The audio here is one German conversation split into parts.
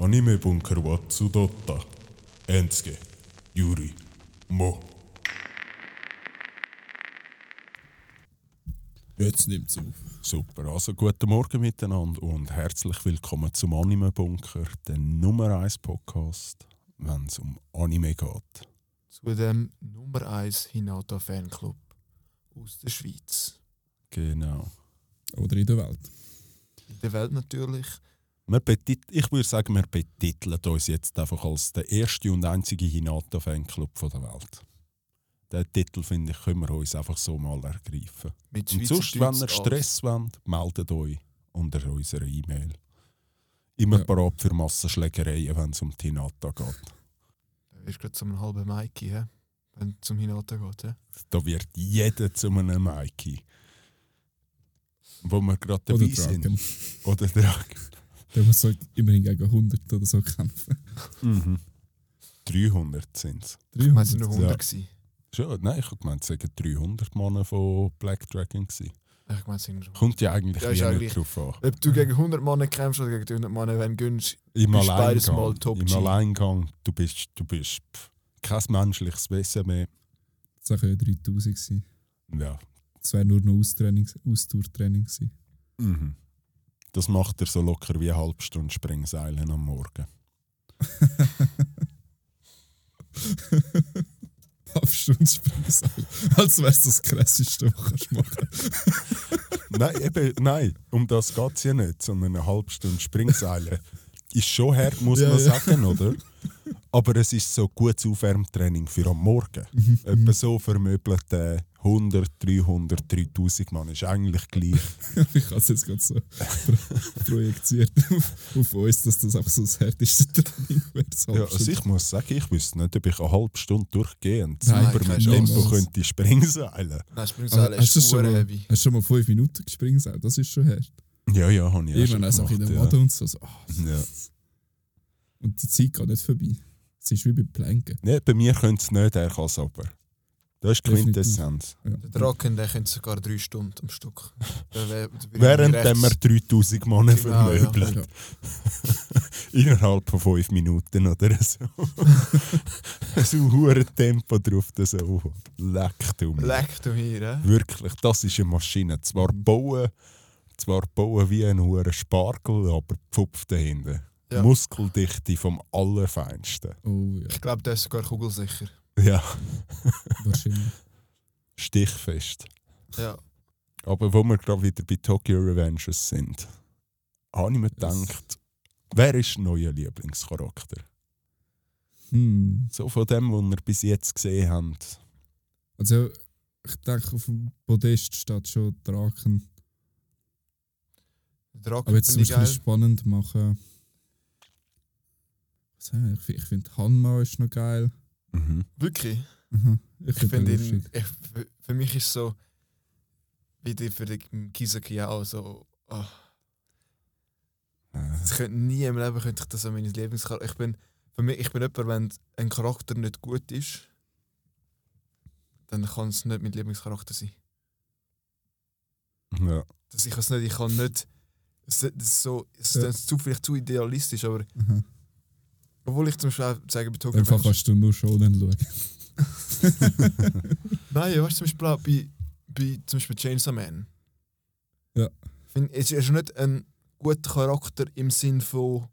Anime Bunker wa Tsudotta. Ensuke. Yuri. Mo. Jetzt nimmt es auf. Super, also guten Morgen miteinander und herzlich willkommen zum Anime Bunker, der Nummer 1 Podcast, wenn es um Anime geht. zu dem Nummer 1 Hinata Fanclub aus der Schweiz. Genau. Oder in der Welt. In der Welt natürlich. Wir betit ich würde sagen, wir betiteln uns jetzt einfach als der erste und einzige Hinata-Fanclub der Welt. Den Titel, finde ich, können wir uns einfach so mal ergreifen. Mit Und sonst, wenn ihr Stress wollt, meldet euch unter unserer E-Mail. Immer Ja. parat für Massenschlägereien, wenn es um die Hinata geht. Du wirst gerade zu einem halben Mikey, hä? wenn es zum Hinata geht. Hä? Da wird jeder zu einem Mikey. Wo wir gerade Oder dabei sind. Draken. Oder Draken. Der muss so immerhin gegen 100 oder so kämpfen. Mhm. 300 sind es. Ich meine, es waren 300. nur 100. gewesen. Schon, nein, ich habe gemeint, es seien 300 Mann von Black Dragon gewesen. Ich meine, es sind nur Kommt ja eigentlich Ja, wie ist nicht eigentlich- drauf an. Ob du gegen 100 Mann kämpfst oder gegen 300 Mann, wenn gönnst, Im bist beides Alleingang, mal Top im G. Alleingang du bist, du bist pff, kein menschliches Wesen mehr. Das wäre 3000 sein. Ja. Das wäre nur noch Austraining, Austourtraining gewesen. Mhm. Das macht er so locker wie eine halbe Stunde Springseilen am Morgen. Halbstunde Springseil. Als wäre es das krasseste, was du machen nein, eben, nein, um das geht es ja nicht, sondern eine halbe Stunde Springseilen. Ist schon hart, muss Ja, man ja. sagen, oder? Aber es ist so gutes Aufwärmtraining für am Morgen. Mhm. Etwa so vermöbelt äh, 100, 300, 3000 Mann ist eigentlich gleich. Ich habe es jetzt gerade so pro projiziert auf, auf uns, dass das einfach so das härteste Training wäre. das Ja, also ich muss sagen, ich wüsste nicht, ob ich eine halbe Stunde durchgehend keine mit. Tempo könnte Springseilen. nein, Aber Springseil hast, du ist schon mal, heavy. hast du schon mal 5 Minuten Springseil? Das ist schon hart. Ja, ja, habe ich auch meine, also in der ja. Wade und so. so ah, Ja. Und die Zeit geht nicht vorbei. Es ist wie bei Planken. Nee, bei mir könnte es nicht, er kann es aber. Das ist. Quintessenz. Ja. Der Draken der könnte sogar 3 Stunden am Stück. Während wir 3000 Mann Genau, vermöbeln. Ja. Innerhalb von 5 Minuten oder so. so hohes Tempo drauf, das so. Leck du mich. Leck du mir, hä? Wirklich, das ist eine Maschine. Zwar bauen, zwar bauen wie ein hoher Spargel, aber Pfupf dahinter. Ja. Muskeldichte vom Allerfeinsten. Oh ja, Ich glaube, der ist sogar kugelsicher. Ja, wahrscheinlich. stichfest. Ja. Aber wo wir gerade wieder bei Tokyo Revengers sind, habe ich mir gedacht, wer ist ein neuer Lieblingscharakter? Hm. So von dem, was wir bis jetzt gesehen haben. Also, ich denke, auf dem Podest steht schon Draken. Der Draken Aber jetzt zum ich geil. spannend machen. Was sagen wir? Ich, ich finde Hanma ist noch geil. Mhm. Wirklich? Mhm. Ich Ich finde ihn, ich, für- mich ist so, wie die für den Kisaki auch so, ich könnte nie im Leben könnte ich das an meines Lieblingscharakter. Ich bin, für mich, ich bin jemand, wenn ein Charakter nicht gut ist, dann kann es nicht mein Lieblingscharakter sein. ja. Das, ich weiß nicht, ich kann nicht, es ist so, es Ja. ist zu, vielleicht zu idealistisch, aber Mhm. Obwohl ich zum Beispiel sage bei Tokyo Einfach Revengers- kannst du nur Shonen schauen. Nein, weißt du, zum Beispiel auch bei, bei zum Beispiel Chainsaw Man. Ja. Find, es ist nicht ein guter Charakter im Sinn von,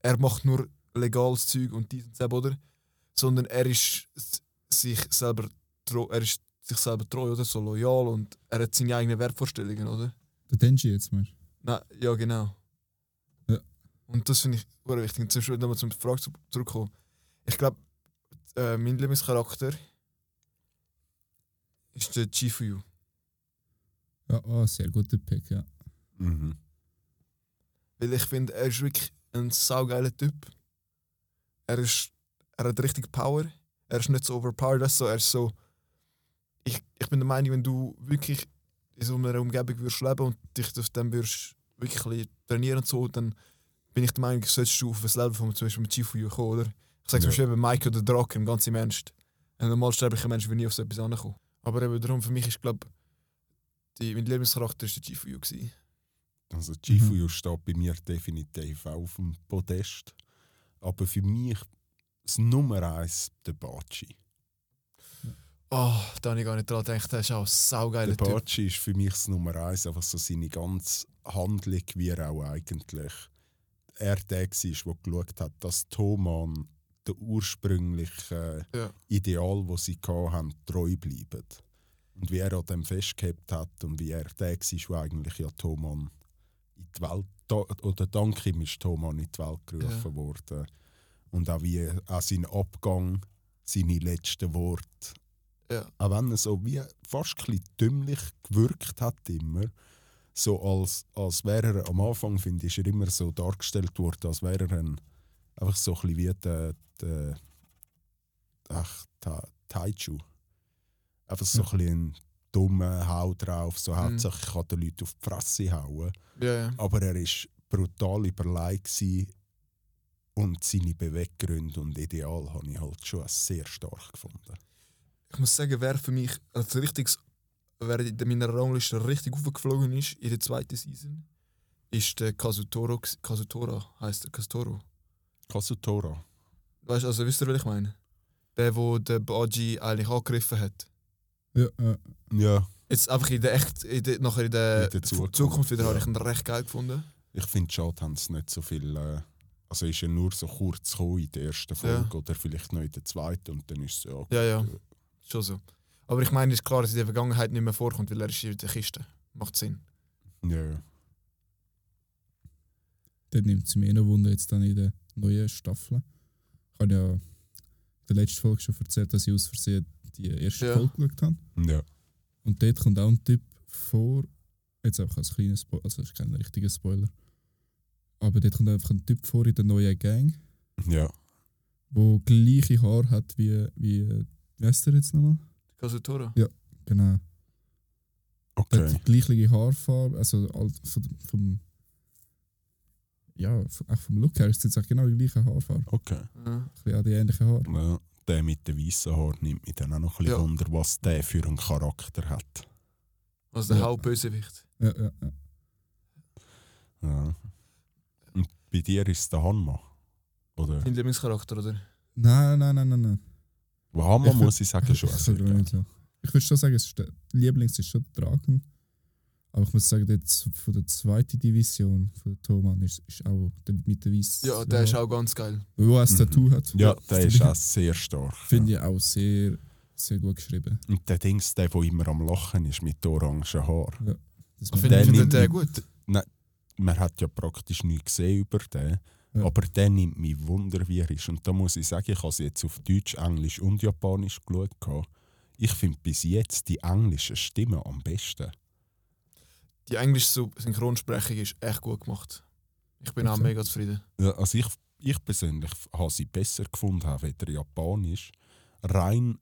er macht nur legales Zeug und dies und das, oder? Sondern er ist sich selber treu, er ist sich selber treu, oder? So loyal und er hat seine eigenen Wertvorstellungen, oder? Der Denji jetzt mal. Nein, ja, genau. Und das finde ich sehr wichtig. Und zum Beispiel nochmal zur Frage zu- zurückkommen. Ich glaube, äh, mein Lieblingscharakter ist der Chifuyu. Ja, ah, sehr guter Pick, ja. Mhm. Weil ich finde, er ist wirklich ein saugeiler Typ. Er, ist, er hat richtig Power. Er ist nicht so overpowered. weißt du, So, er ist so. Ich, ich bin der Meinung, wenn du wirklich in so einer Umgebung würdest leben und dich auf dem würdest wirklich trainieren und so, dann bin ich der Meinung, solltest du auf ein Level von zum Beispiel mit Chifuyu kommen, oder? Ich sage zum. Beispiel eben Mike oder Draken, ganz im Ernst. Ein normalsterblicher Mensch würde nie auf so etwas ankommen. Aber eben darum, für mich ist, glaube ich, mein Lebenscharakter ist der. Gewesen. Also Chifuyu steht bei mir definitiv auch auf dem Podest. Aber für mich das Nummer eins der Baci. Oh, da habe ich gar nicht dran gedacht. Der ist auch ein saugeiler Der Typ. Baci ist für mich das Nummer eins, einfach so seine ganze Handlung, wie er auch eigentlich er der war, der geschaut hat, dass Thoman der ursprünglichen Ja. Ideal, wo sie hatten, treu bleiben. Und wie er an dem festgehalten hat und wie er der war, wo eigentlich ja Thoman in die Welt, da- oder dank ihm ist Thoman in die Welt gerufen Ja. worden. Und auch wie auch sein Abgang, seine letzten Worte Ja. auch wenn er so wie fast ein bisschen dümmlich gewirkt hat immer, so als, als wäre er am Anfang, finde ich, ist er immer so dargestellt worden, als wäre er ein, einfach so ein bisschen wie der, der ach, Ta, Taichu. Einfach so ein bisschen ein dummer Hau drauf, so hauptsächlich kann der Leute auf die Fresse hauen. Ja, ja. Aber er war brutal überlegt und seine Beweggründe und Ideal habe ich halt schon sehr stark gefunden. Ich muss sagen, wer für mich als richtiges, wer in meiner Rangliste richtig aufgeflogen ist in der zweiten Season, ist der Kazutoro. gsi- Kazutora heißt der Kazutoro. Kasutora. Weißt du, also wisst ihr, was ich meine? Der, wo der Baji eigentlich angegriffen hat. Ja, ja. Ja, Jetzt einfach in der echt, in der, nachher in der, In der Zukunft, Zukunft, wieder ja. habe ich ihn recht geil gefunden. ich finde, schade haben sie nicht so viel. Äh, also ist er nur so kurz gekommen in der ersten Folge oder vielleicht noch in der zweiten und dann ist es ja. Ja, ja, schon so. Aber ich meine, es ist klar, dass in der Vergangenheit nicht mehr vorkommt, weil er ist in der Kiste. Macht Sinn. ja, ja. Dann nimmt es mir noch Wunder jetzt dann in der neuen Staffel. Ich habe ja in der letzten Folge schon erzählt, dass ich aus Versehen die erste Ja. Folge geschaut habe. ja. Und dort kommt auch ein Typ vor, jetzt einfach als kleiner Spoiler, also das ist kein richtiger Spoiler. Aber dort kommt einfach ein Typ vor in der neuen Gang, ja. der gleiche Haar hat wie, wie, wie heißt der jetzt nochmal? Kazutora. Genau. Der Okay. hat die gleiche Haarfarbe, also vom, vom ja, vom- auch vom Look her ist es jetzt auch genau die gleiche Haarfarbe. okay. Ja. Ein auch die ähnliche Haare. Ja, der mit den weißen Haaren nimmt mich dann auch noch ein bisschen Ja. Wunder, was der für einen Charakter hat. Also der Ja. Hauptbösewicht. Ja, ja, ja. Ja. Und bei dir ist es der Hanma. Oder? Dein Lieblingscharakter, oder? Nein, nein, nein, nein, nein. Wo Hanma Ich muss ich sagen, schon ich, nicht ich würde schon sagen, es ist der Lieblings ist schon der Dragon. Aber ich muss sagen, jetzt von der zweiten Division von der Thoman ist, ist auch der mit der Weiss. Ja, der ist auch ganz geil. Wo er ein Mhm. Tattoo hat. Ja, der ist auch sehr stark. Finde ich auch sehr, sehr gut geschrieben. Und der Dings, der, der immer am Lachen ist mit orangen Haaren. Das Ich macht- finde Der find nimmt den gut. Man hat ja praktisch nichts gesehen über den. Ja. Aber der nimmt mich Wunder, wie er ist. Und da muss ich sagen, ich habe es jetzt auf Deutsch, Englisch und Japanisch geschaut. Ich finde bis jetzt die englische Stimme am besten. Die englische Sy- Synchronsprechung ist echt gut gemacht. Ich bin auch Okay. mega zufrieden. Ja, also ich, ich persönlich habe sie besser gefunden, auch weder Japanisch. Rein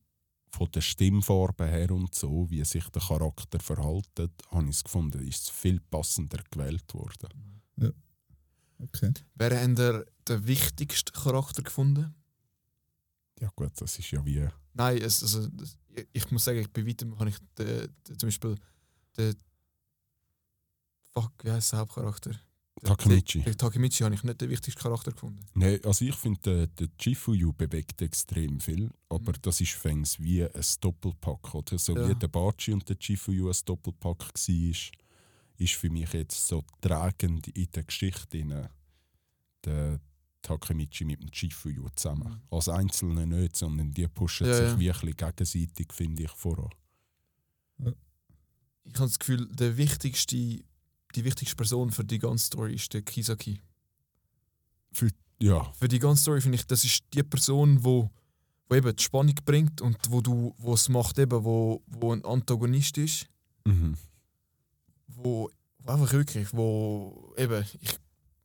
von der Stimmfarbe her und so, wie sich der Charakter verhaltet, habe ich es gefunden, ist es viel passender gewählt worden. Okay. Wer hat der den wichtigsten Charakter gefunden? Ja gut, das ist ja wie... Nein, es, also, das, ich, ich muss sagen, ich bei weitem habe ich den, den, zum Beispiel den. Fuck, wie heißt der Hauptcharakter? Den- Takemichi. Den, Takemichi habe ich nicht den wichtigsten Charakter gefunden. Nein, also ich finde, der, der Chifuyu bewegt extrem viel, aber Mhm. das ist fängs wie ein Doppelpack. Oder? So Ja. wie der Bachi und der Chifuyu ein Doppelpack war, ist für mich jetzt so tragend in der Geschichte rein, der Takemichi mit dem Chifuyu zusammen. Mhm. Als Einzelne nicht, sondern die pushen Ja, sich ja. wie ein bisschen gegenseitig, finde ich, voran. Ich habe das Gefühl, der wichtigste, die wichtigste Person für die ganze Story ist der Kisaki. Ja, Für die ganze Story finde ich, das ist die Person, wo, wo eben die Spannung bringt und wo du, wo es macht eben, wo, wo ein Antagonist ist, mhm. Wo, einfach wirklich, wo eben, ich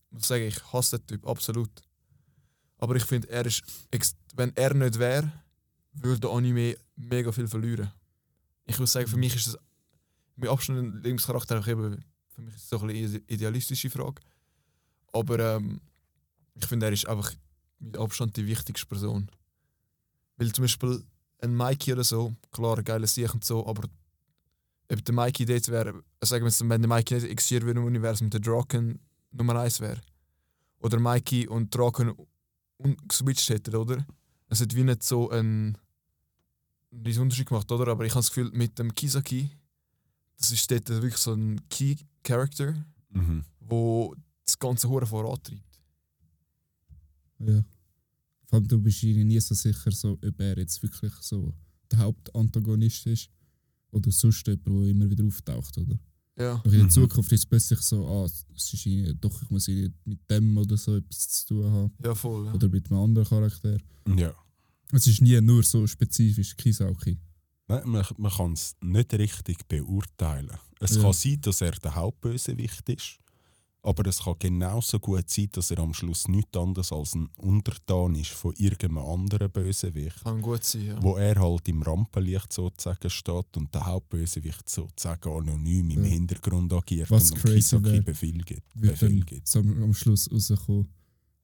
muss sagen, ich hasse den Typ absolut. Aber ich finde, er ist, wenn er nicht wäre, würde der Anime mega viel verlieren. Ich würde sagen, für mich ist das mit Abstand Lebenscharakter eben, für mich ist so ein eine idealistische Frage. Aber ähm, ich finde, er ist einfach mit Abstand die wichtigste Person. Weil zum Beispiel ein Mikey oder so, klar, ein geiler Sieg und so, aber ob der Mikey dort wäre, sagen wir jetzt, wenn der Mikey nicht existieren würde im Universum, der Draken Nummer 1 wäre. Oder Mikey und Draken geswitcht hätten, oder? Es hat wie nicht so einen, einen Unterschied gemacht, oder? Aber ich habe das Gefühl, mit dem Kisaki, das ist dort wirklich so ein Key-Character, Mhm. wo das ganze Hure vorantreibt. Ja. Vor allem, du bist dir nie so sicher, so, ob er jetzt wirklich so der Hauptantagonist ist oder sonst jemand, der immer wieder auftaucht, oder? Ja. Doch in der Mhm. Zukunft ist es plötzlich so, ah, es ist irgendwie- doch, ich muss irgendwie mit dem oder so etwas zu tun haben. Ja, voll. Ja. Oder mit einem anderen Charakter. Ja. Es ist nie nur so spezifisch Kisauki. Nein, man man kann es nicht richtig beurteilen. Es Ja. kann sein, dass er der Hauptbösewicht ist, aber es kann genauso gut sein, dass er am Schluss nichts anderes als ein Untertan ist von irgendeinem anderen Bösewicht. Kann gut sein, ja. Wo er halt im Rampenlicht sozusagen steht und der Hauptbösewicht sozusagen anonym im Ja. Hintergrund agiert Was und Kisaki Befehl gibt. Wird Befehl gibt. so am Schluss rauskommen,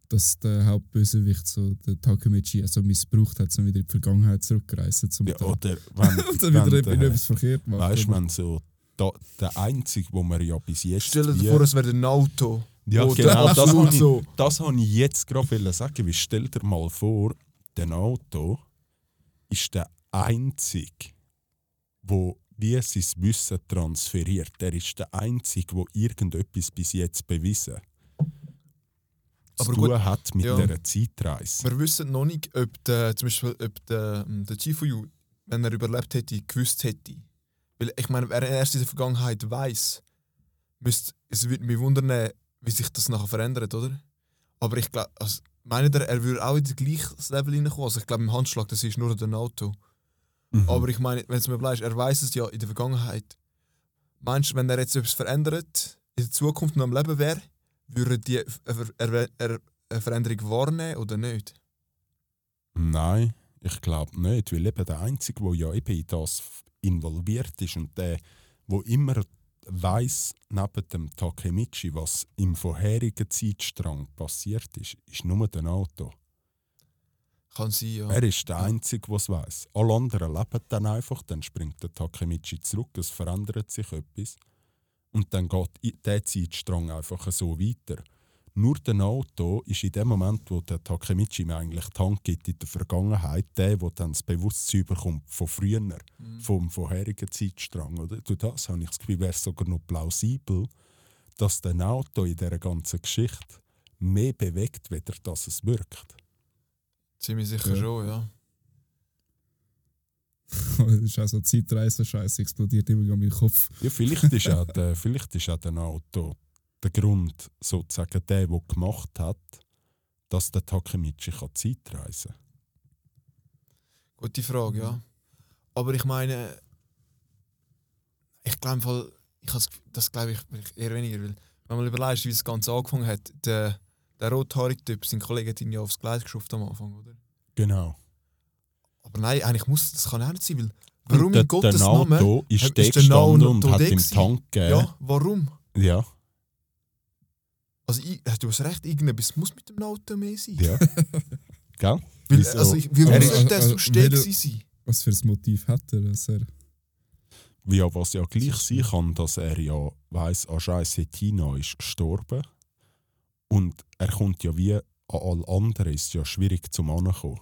dass der Hauptbösewicht so der Takemichi also missbraucht hat, um wieder in die Vergangenheit zurückzureisen. Zum Ja, oder wenn, und dann wieder wenn etwas verkehrt macht. Weißt du, wenn so da, der Einzige, wo man ja bis jetzt. Stell dir vor, es wäre ein Auto. Ja, wo genau, der das absolut habe ich, das habe ich jetzt gerade sagen. Wie stell dir mal vor, der Auto ist der Einzige, wo wie sein Wissen transferiert. Er ist der Einzige, wo irgendetwas bis jetzt bewiesen Aber gut, hat mit ja. dieser Zeitreise. Wir wissen noch nicht, ob der, zum Beispiel, ob der, ähm, der Chifuyu, wenn er überlebt hätte, gewusst hätte. Weil ich meine, wer erst in der Vergangenheit weiß, müsste, es würde mich wundern, wie sich das nachher verändert, oder? Aber ich glaube, also, meint ihr, er würde auch in das gleiche Level reinkommen? Also ich glaube, im Handschlag, das ist nur ein Auto. Mhm. Aber ich meine, wenn es mir bleibt, er weiß es ja in der Vergangenheit. Meinst du, wenn er jetzt etwas verändert, in der Zukunft noch am Leben wäre, würde die eine, eine Veränderung wahrnehmen oder nicht? Nein, ich glaube nicht, weil eben der Einzige, der ja eben in das involviert ist und der, wo immer weiß neben dem Takemichi, was im vorherigen Zeitstrang passiert ist, ist nur der Auto. Kann sein, ja. Er ist der Einzige, der es weiß. Alle anderen leben dann einfach, dann springt der Takemichi zurück, es verändert sich etwas und dann geht der Zeitstrang einfach so weiter. Nur der Auto ist in dem Moment, wo der Takemichi ihm eigentlich die Hand gibt in der Vergangenheit, der, der dann das Bewusstsein bekommt von früher, Mhm. vom vorherigen Zeitstrang. Oder? Durch das habe ich das Gefühl, wäre es sogar noch plausibel, dass der Auto in dieser ganzen Geschichte mehr bewegt, weder dass es wirkt. Ziemlich sicher Ja. schon, ja. das ist auch so Zeitreise-Scheiße, explodiert immer in meinem Kopf. Ja, vielleicht ist auch der, vielleicht ist auch der Auto der Grund, sozusagen der, der gemacht hat, dass der Takemichi kann Zeit reisen Gute Frage, ja. Aber ich meine, ich glaube, ich das glaube ich eher weniger, weil wenn man überlegt, wie das Ganze angefangen hat, der, der rothaarige Typ, sein Kollege hat ihn ja aufs Gleis geschafft am Anfang, oder? Genau. Aber nein, eigentlich muss das kann auch nicht sein, weil warum Und der, in Gottes der Namen? Auto ist ist der gestanden und hat gewesen? Tank gegeben. Ja, warum? Ja. Also ich, du hast recht, irgendetwas muss mit dem Auto mehr sein. ja. Gell? Weil, Wieso? also ich, Er er ist- der also, so gewesen sein. Was für ein Motiv hat er? Dass er Ja, was ja gleich sein kann, dass er ja weiss, Ajay Setina ist gestorben und er kommt ja wie an alle anderen, ist ja schwierig zum Ankommen.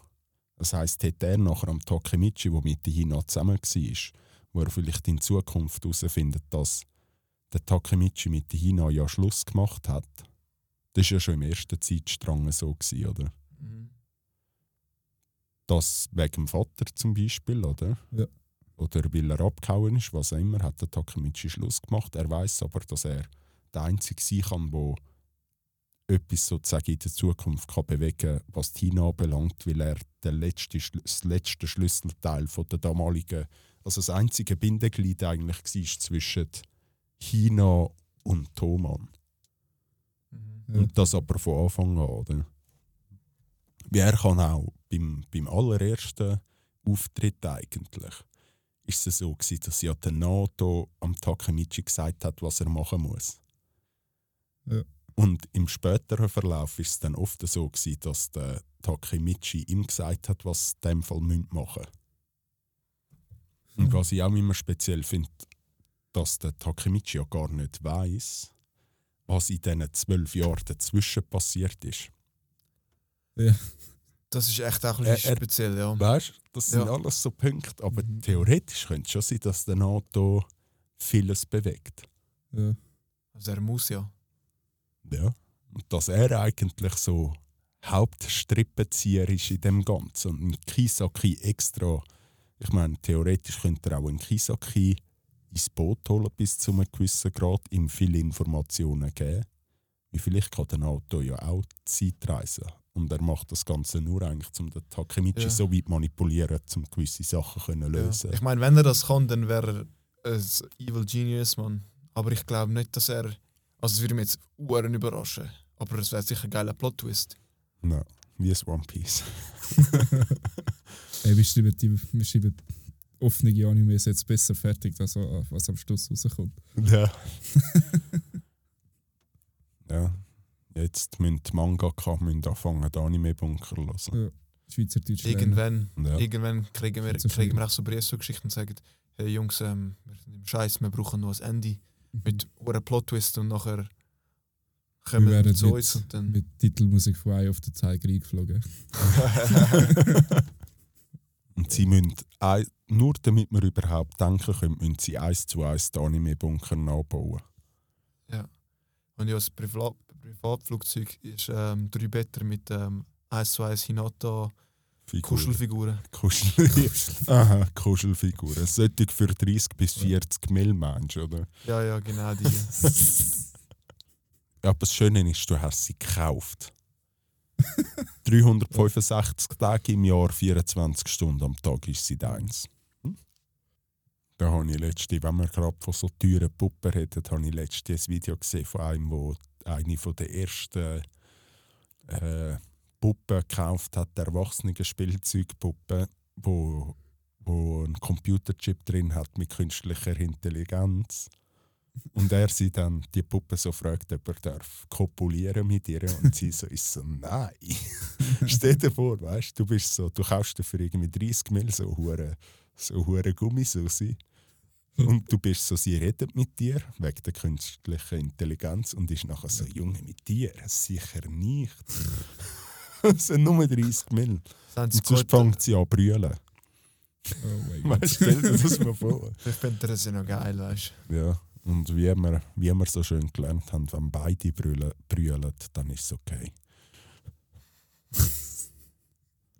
Das heisst, hätte er nachher am Takemichi, der mit der Hina zusammen war, wo er vielleicht in Zukunft herausfindet, dass der Takemichi mit der Hina ja Schluss gemacht hat, das war ja schon im ersten Zeitstrang so, gewesen, oder? Mhm. Das wegen dem Vater zum Beispiel, oder? Ja. Oder weil er abgehauen ist, was auch immer, hat der Takemichi Schluss gemacht. Er weiß aber, dass er der Einzige sein kann, der etwas sozusagen in der Zukunft kann bewegen kann, was die Hina anbelangt, weil er der letzte, das letzte Schlüsselteil von der damaligen, also das einzige Bindeglied eigentlich war zwischen China und Thoman. Mhm. Und das aber von Anfang an, oder? Wie er kann auch beim, beim allerersten Auftritt eigentlich, ist es so gewesen, dass ja der Nato am Takemichi gesagt hat, was er machen muss. Ja. Und im späteren Verlauf ist es dann oft so gewesen, dass der Takemichi ihm gesagt hat, was sie in dem Fall müssen machen Und Mhm. was ich auch immer speziell finde, dass der Takemichi ja gar nicht weiß, was in diesen zwölf Jahren dazwischen passiert ist. Ja. Das ist echt auch ein bisschen er- speziell, ja. Weißt du, das sind Ja. alles so Punkte. Aber Mhm. theoretisch könnte es schon sein, dass der NATO vieles bewegt. Ja. Also er muss ja. Ja. Und dass er eigentlich so Hauptstrippenzieher ist in dem Ganzen. Und ein Kisaki extra, ich meine, theoretisch könnte er auch einen Kisaki ins Boot holen bis zu einem gewissen Grad, ihm viele Informationen geben. Wie vielleicht kann ein Auto ja auch Zeitreisen. Und er macht das Ganze nur eigentlich, um den Takemichi Ja. so weit manipulieren, um gewisse Sachen können ja. lösen. Ich meine, wenn er das kann, dann wäre er ein Evil Genius, Mann. Aber ich glaube nicht, dass er. Also es würde mich jetzt Uhren überraschen. Aber es wäre sicher ein geiler Plot-Twist. Ja, wie ein One Piece. Ey, wir schreiben, die, wir schreiben offene Animes jetzt besser fertig, als was am Schluss rauskommt. Ja. ja. Jetzt müssen die Mangaka müssen anfangen, den Anime-Bunker zu hören. Schweizerdeutsch lernen. Irgendwann, Ja. irgendwann kriegen wir, kriegen wir auch so Briefe-Geschichten und sagen: Hey Jungs, ähm, wir sind im Scheiß, wir brauchen noch ein Ende Mhm. mit einem Plot-Twist und nachher Wir kommen werden wir zu mit- uns und dann. Mit Titelmusik von Eye of the Tiger eingeflogen. Und sie müssen, nur damit wir überhaupt denken können, müssen sie eins zu eins den Anime-Bunker nachbauen. Und ja, das Privat Privatflugzeug ist ähm, drei Better mit ähm, 1 zu 1 Hinata Figuren. Kuschelfiguren. Kuschel. Aha, Kuschelfiguren. Sollte für 30 bis 40 Mil Menschen, oder? Ja, ja, genau die. Ja, aber das Schöne ist, du hast sie gekauft. 365 Tage im Jahr, 24 Stunden am Tag ist sie deins. Hm? Da habe ich letzte, wenn wir gerade von so teuren Puppen reden, habe ich letztes ein Video gesehen von einem, wo eine von der ersten äh, Puppen gekauft hat, erwachsene Spielzeugpuppe, wo, wo einen Computerchip drin hat mit künstlicher Intelligenz. Und er sie dann die Puppe so fragt, ob er darf kopulieren mit ihr und sie so ist so nein. Stell dir vor, weißt du, bist so, du kaufst dir für irgendwie 30 Mil so hure so hure Gummisusi und du bist so, sie redet mit dir wegen der künstlichen Intelligenz und ist nachher so, Junge, mit dir sicher nicht. Es sind nur 30 Mil. Und sonst fängt sie an zu brüllen. Oh mein Gott. Weißt du, stell dir das mal vor. Ich finde das ja noch geil, weißt Ja, und wie wir, wie wir so schön gelernt haben, wenn beide brüllen, brüllen dann ist es okay.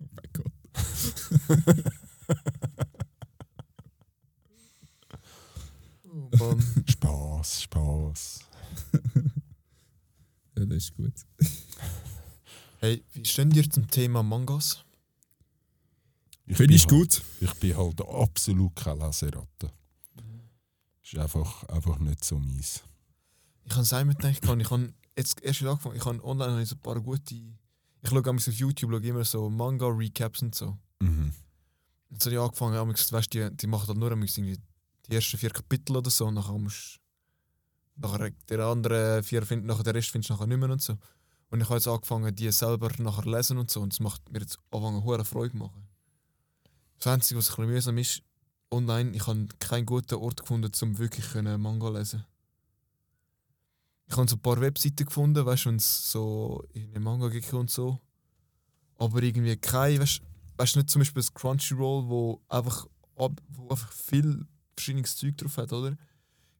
Oh mein Gott. du? Mann. Spaß, Spaß. Ja, das ist gut. Hey, wie stehen dir zum Thema Mangas? Finde bin ich halt, gut. Ich bin halt absolut kein Leseratte. Ist einfach, einfach nicht so meins. Ich habe es einmal gedacht, ich habe jetzt erst angefangen, ich habe online habe ich so ein paar gute. Ich schaue auf YouTube schaue immer so Manga-Recaps und so. Mhm. Jetzt habe ich angefangen, ja, weißt, die, die machen dann nur irgendwie die ersten vier Kapitel oder so. Und nachher musst nachher der andere vier find, nachher der Rest findest du nachher nicht mehr und so. Und ich habe jetzt angefangen, die selber nachher lesen und so. Und es macht mir jetzt angefangen, hohe Freude machen. Das Einzige, was ein bisschen mühsam ist, online, ich habe keinen guten Ort gefunden, um wirklich Manga lesen. Ich habe so ein paar Webseiten gefunden, weißt du, und so in den Manga gibt und so. Aber irgendwie kein, weißt weißt du nicht zum Beispiel das Crunchyroll, wo einfach, ab, wo einfach viel verschiedenes Zeug drauf hat, oder?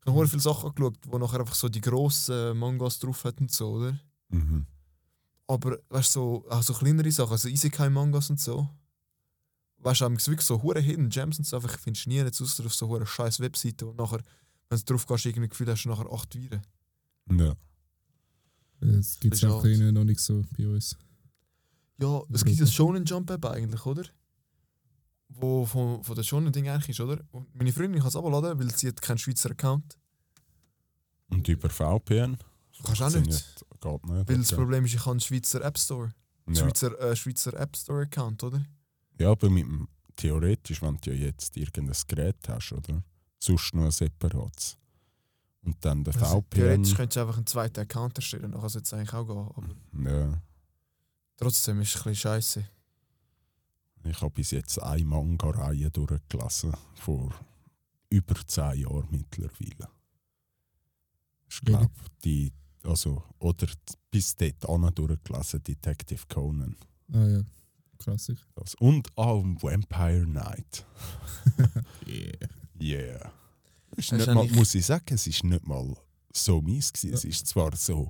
Ich habe mhm. viele Sachen angeschaut, wo nachher einfach so die grossen Mangas drauf hat und so, oder? Mhm. Aber weißt du, so, auch so kleinere Sachen, also Isekai-Mangas und so. Weißt du, wirklich so hure Hidden Gems und so, einfach findest du nie jetzt außer auf so hure scheiß Webseite und nachher, wenn du drauf gehst, irgendwie Gefühl hast du nachher acht Viren. Ja. Das gibt es auch alt. noch nicht so bei uns. Ja, es gibt das Shonen Jump App eigentlich, oder? Wo von, von der Shonen Ding eigentlich ist, oder? Und meine Freundin kann es abladen, weil sie hat keinen Schweizer Account. Und über VPN? Kannst du auch nicht. Geht nicht. Weil das. Problem ist, ich habe einen Schweizer App Store. ja. Schweizer, äh, Schweizer App Store Account, oder? Ja, aber mit dem, theoretisch, wenn du ja jetzt irgendein Gerät hast, oder? Sonst nur ein separates. Und dann der Also, VPN. Theoretisch könntest du einfach einen zweiten Account erstellen, dann kann es jetzt eigentlich auch gehen. Aber Ja. trotzdem ist es ein bisschen scheiße. Ich habe bis jetzt eine Manga-Reihe durchgelassen. Vor über zehn Jahren mittlerweile. Ich glaube, die, also, oder bis dort durchgelassen, Detective Conan. Ah ja, klassisch. Das. Und auch Vampire Night. Yeah. Yeah. Ist nicht mal, muss ich sagen, es ist nicht mal so mies gewesen. Es ist zwar so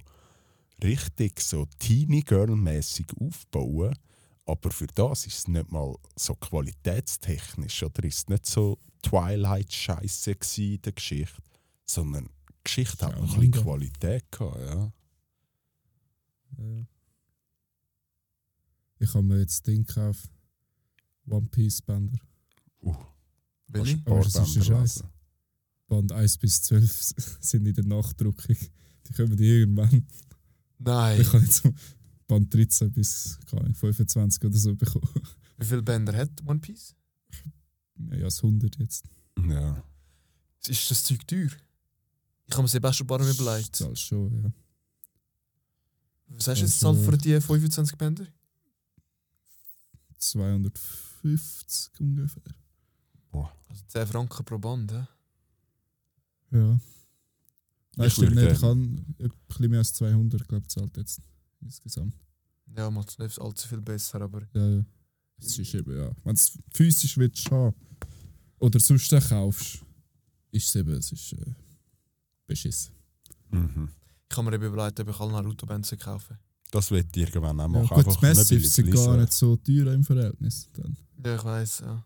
richtig so Teeny Girl-mäßig aufbauen, aber für das ist es nicht mal so qualitätstechnisch oder ist es nicht so Twilight-Scheiße gewesen in der Geschichte, sondern die Geschichte hat Ja, noch ein bisschen. Qualität gehabt, ja. Ja. Ich habe mir jetzt Ding gekauft. One Piece Bänder. Welche? Aber das ist ein Scheiß. Band 1 bis 12 sind in der Nachdruckung. Die kommen irgendwann. Nein. Ich habe jetzt Band 13 bis keine Ahnung, 25 oder so bekommen. Wie viele Bänder hat One Piece? Mehr als 100 jetzt. Ja. Ist das Zeug teuer? Ich habe mir Sebastian Bar Das überlegt. zahlst schon, ja. Was hast du jetzt Also- für die 25 Bänder? 250 ungefähr. Also 10 Franken pro Band, hä? Ja. Nein, Ich stimmt nicht. Ich habe ein bisschen mehr als 200, glaube ich, gezahlt jetzt. Insgesamt. Ja, macht es nicht allzu viel besser, aber Ja, ja. Es ist eben, ja. Wenn du es physisch willst haben oder sonst kaufst, ist es eben, es ist äh, beschissen. Mhm. ich habe mir eben überlegt, ob ich alle Naruto-Bands kaufen Das wird irgendwann auch Ja, machen. gut, Einfach die Massives nicht sind gar nicht so teuer im Verhältnis. Dann. Ja, ich weiß, ja.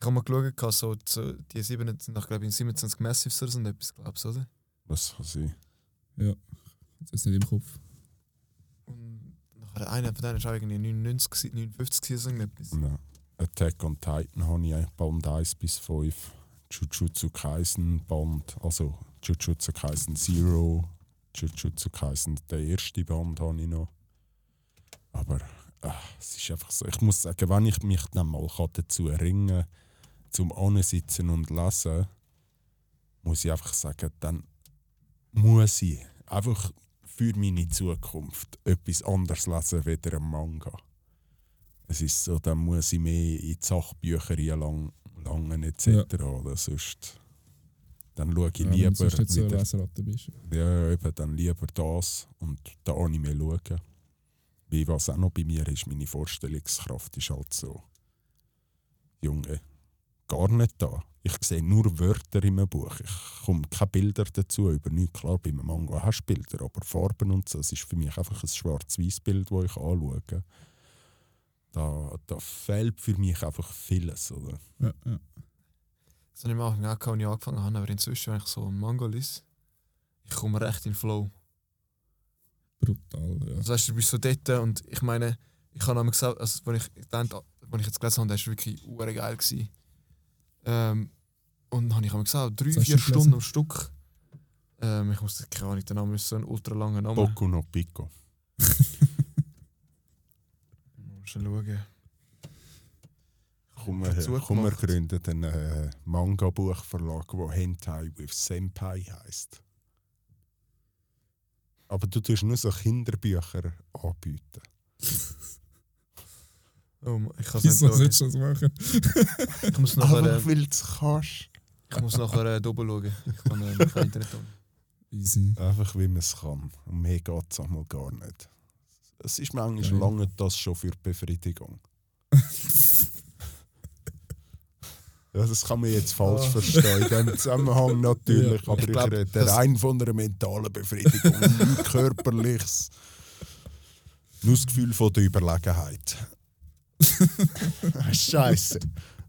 Ich habe mal geschaut, so, so die 7 sind nach, glaube ich, 27 Massives oder so und etwas, glaubst du, oder? Das kann sein. Das ist nicht im Kopf. Und nachher einer von denen war auch irgendwie 99, gewesen, 59 gewesen, so irgendetwas. Ja. Attack on Titan habe ich eigentlich Band 1 bis 5. Jujutsu Kaisen Band, also Jujutsu Kaisen Zero, Jujutsu Kaisen der erste Band habe ich noch. Aber ah, es ist einfach so. Ich muss sagen, wenn ich mich dann mal kann dazu ringen zum Ansitzen und lesen, muss ich einfach sagen, dann muss ich einfach für meine Zukunft etwas anderes lesen wie ein Manga. Es ist so, dann muss ich mehr in die Sachbücher lang, langen etc. Oder sonst dann schaue ich Ja, wenn lieber du sonst nicht so Leseratte bist. ja, eben, dann lieber das und den Anime schauen. Wie was auch noch bei mir ist, meine Vorstellungskraft ist halt so, Junge, gar nicht da. Ich sehe nur Wörter in einem Buch. Ich komme keine Bilder dazu, über nichts. Klar, bei einem Manga hast du Bilder, aber Farben und so, es ist für mich einfach ein schwarz-weiß-Bild, das ich anschaue. Da, da fehlt für mich einfach vieles. Oder? Ja, ja. Das habe ich am Anfang auch angefangen habe, aber inzwischen, wenn ich so einen Manga lese, ich komme recht in den Flow. Brutal, ja. Also weißt du, bist so dort und ich meine, ich habe einmal gesagt, also, als ich, gedacht, als ich jetzt gelesen habe, das war wirklich geil. Gewesen. Ähm, und dann habe ich einmal gesagt, drei, vier? Stunden am Stück. Ähm, ich muss keine Ahnung, der Name ist so ein ultra langer Name. Boku no Pico. Mal schauen. Komm, wir gemacht. gründen einen äh, Manga-Buchverlag, der Hentai with Senpai heisst. Aber du tust nur so Kinderbücher anbieten. Oh, ich kann es nicht du das machen? Ich muss nachher, Einfach äh, weil du es kannst. ich muss nachher äh, doppelt schauen. Ich kann äh, kein Internet haben. Easy. Einfach weil man es kann. Und mehr geht es einmal gar nicht. Es ist manchmal Geil. lange das schon für die Befriedigung. Ja, das kann man jetzt falsch Ah. verstehen. In dem Zusammenhang natürlich. Ja, aber ich ich, glaub, rede rein von einer mentalen Befriedigung, nichts körperliches. Nur das Gefühl von der Überlegenheit. Scheiße.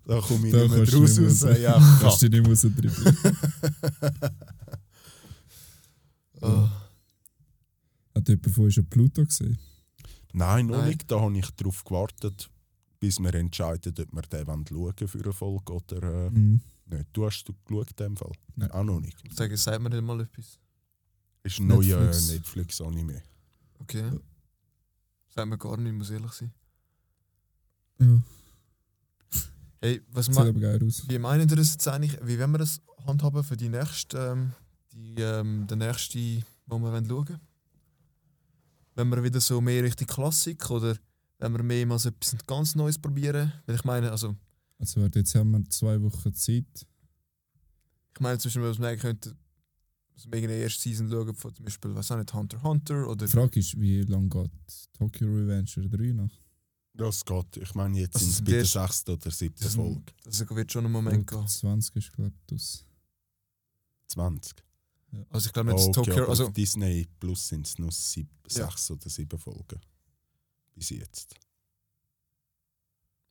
Da komme ich Da nicht mehr draus raus. mehr Ja, Kannst du nicht rausdrücken. Oh. Hat jemand von euch schon Pluto gesehen? Nein, noch Nein. nicht. Da habe ich darauf gewartet, bis wir entscheiden, ob wir den wollen schauen für eine Folge oder äh, Mhm. nicht. Du hast du geschaut in dem Fall? Nein. Auch noch nicht. Ich sage, sagt mir nicht mal etwas. Ist ein neuer Netflix. Netflix-Anime. Okay. Sagt mir gar nicht, muss ehrlich sein. Ja, Hey, was sieht ma aber geil aus. wie meinen ihr das jetzt eigentlich? Wie wollen wir das handhaben für die nächste, ähm, die, ähm, der nächste, wo wir wollen schauen Wenn wir wieder so mehr Richtung Klassik oder wenn wir mehr mal so etwas ganz Neues probieren? Weil ich meine, also, Also warte, jetzt haben wir zwei Wochen Zeit. ich meine, zwischen was wir könnten also wegen der ersten Season schauen, von zum Beispiel, was auch nicht, Hunter x Hunter oder Die Frage ist, wie lange geht Tokyo Revenger 3 noch? Das geht. Ich meine, jetzt Also sind es bei der sechsten oder siebten Folge. das wird schon einen Moment gehen. 20 ist, glaube ich, das. 20. Also ich glaube jetzt okay, Tokyo, also Disney Plus sind es nur sieb, Ja. sechs oder sieben Folgen. Bis jetzt.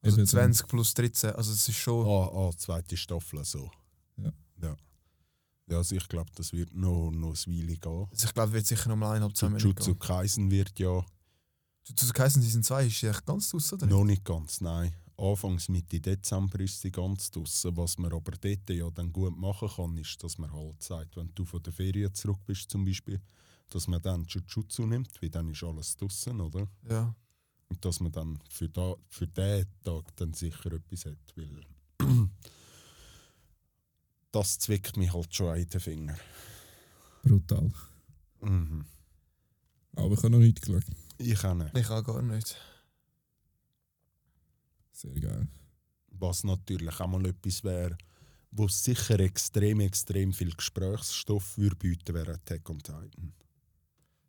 Also Eben, 20 plus 13, also es ist schon. Ah, ah, zweite Staffel so. Ja. Ja, ja also ich glaube, das wird noch, noch ein Weile gehen. Also ich glaube, wird sicher noch mal eineinhalb, zwei Minuten gehen. Kaisen wird ja Jujutsu Kaisen Season 2 ist ja echt ganz draus, oder? noch nicht ganz, nein. Anfangs Mitte Dezember ist sie ganz draussen. Was man aber dort ja dann gut machen kann, ist, dass man halt sagt, wenn du von der Ferien zurück bist zum Beispiel, dass man dann Jujutsu nimmt, weil dann ist alles draussen, oder? Ja. Und dass man dann für, da, für diesen Tag dann sicher etwas hat, weil das zwickt mich halt schon in den Finger. Brutal. Mhm. Aber ich habe noch nicht geschaut. Ich auch nicht. Ich auch gar nicht. Sehr geil. Was natürlich auch mal etwas wäre, wo sicher extrem, extrem viel Gesprächsstoff würde bieten, wäre Attack on Titan.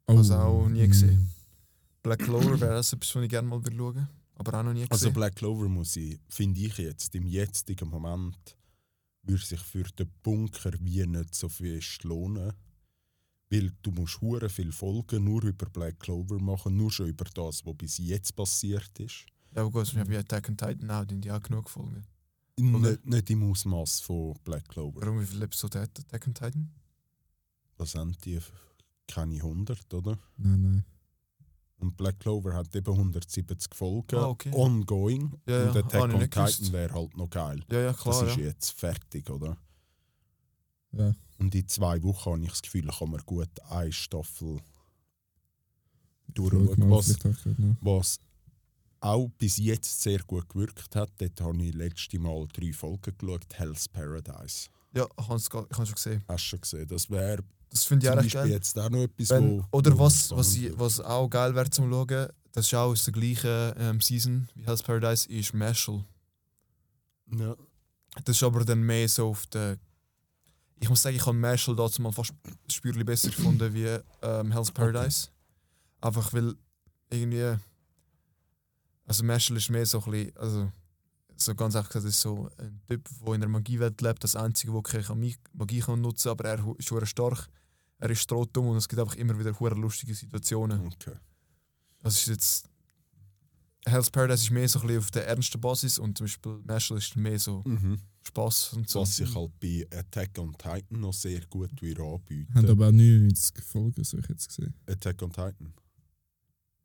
Also auch nie gesehen. Black Clover wäre das etwas, was ich gerne mal würde schauen aber auch noch nie Also gesehen. Black Clover muss ich, finde ich jetzt, im jetzigen Moment, würde sich für den Bunker wie nicht so viel lohnen. Weil du musst hure viel Folgen nur über Black Clover machen, nur schon über das, was bis jetzt passiert ist. ja, aber gut, wir haben ja Attack on Titan auch, die auch genug Folgen. Nicht, nicht im Ausmaß von Black Clover. Warum, wie viele Episoden hat Attack on Titan? Was sind die? Keine 100, oder? Nein, nein. Und Black Clover hat eben 170 Folgen, Ah, okay. ongoing. Ja, und Attack ich on. Titan wäre halt noch geil. Ja, ja, Das klar. ist Ja. jetzt fertig, oder? Ja. Und in zwei Wochen habe ich das Gefühl, kann man gut eine Staffel Schau durchschauen. Was, was auch bis jetzt sehr gut gewirkt hat, dort habe ich letzte Mal drei Folgen geschaut, Hell's Paradise. Ja, ich habe es schon gesehen. Hast du schon gesehen? Das wäre Das finde ich zum Beispiel geil. jetzt auch noch etwas, Wenn, wo, oder wo was, was, ich, was auch geil wäre zum Schauen, das ist auch aus der gleichen ähm, Season wie Hell's Paradise, ist Mashal. Ja. Das ist aber dann mehr so auf der. Ich muss sagen, ich habe Marshall dazu mal fast Spürchen besser gefunden wie ähm, Hell's Paradise. Einfach weil irgendwie. Also Marshall ist mehr so ein bisschen. Also, so ganz einfach gesagt, ist so ein Typ, der in der Magiewelt lebt. Das Einzige, der keine Magie- Magie kann nutzen aber er ist sehr stark. Er ist strohdumm und es gibt einfach immer wieder hure lustige Situationen. Okay. Das ist jetzt. Hell's Paradise ist mehr so ein bisschen auf der ernsten Basis und zum Beispiel Marshall ist mehr so Mhm. Spaß und so. Was sich halt bei Attack on Titan noch sehr gut würde anbieten. Haben aber auch 99 Folgen, so ich jetzt gesehen. Attack on Titan.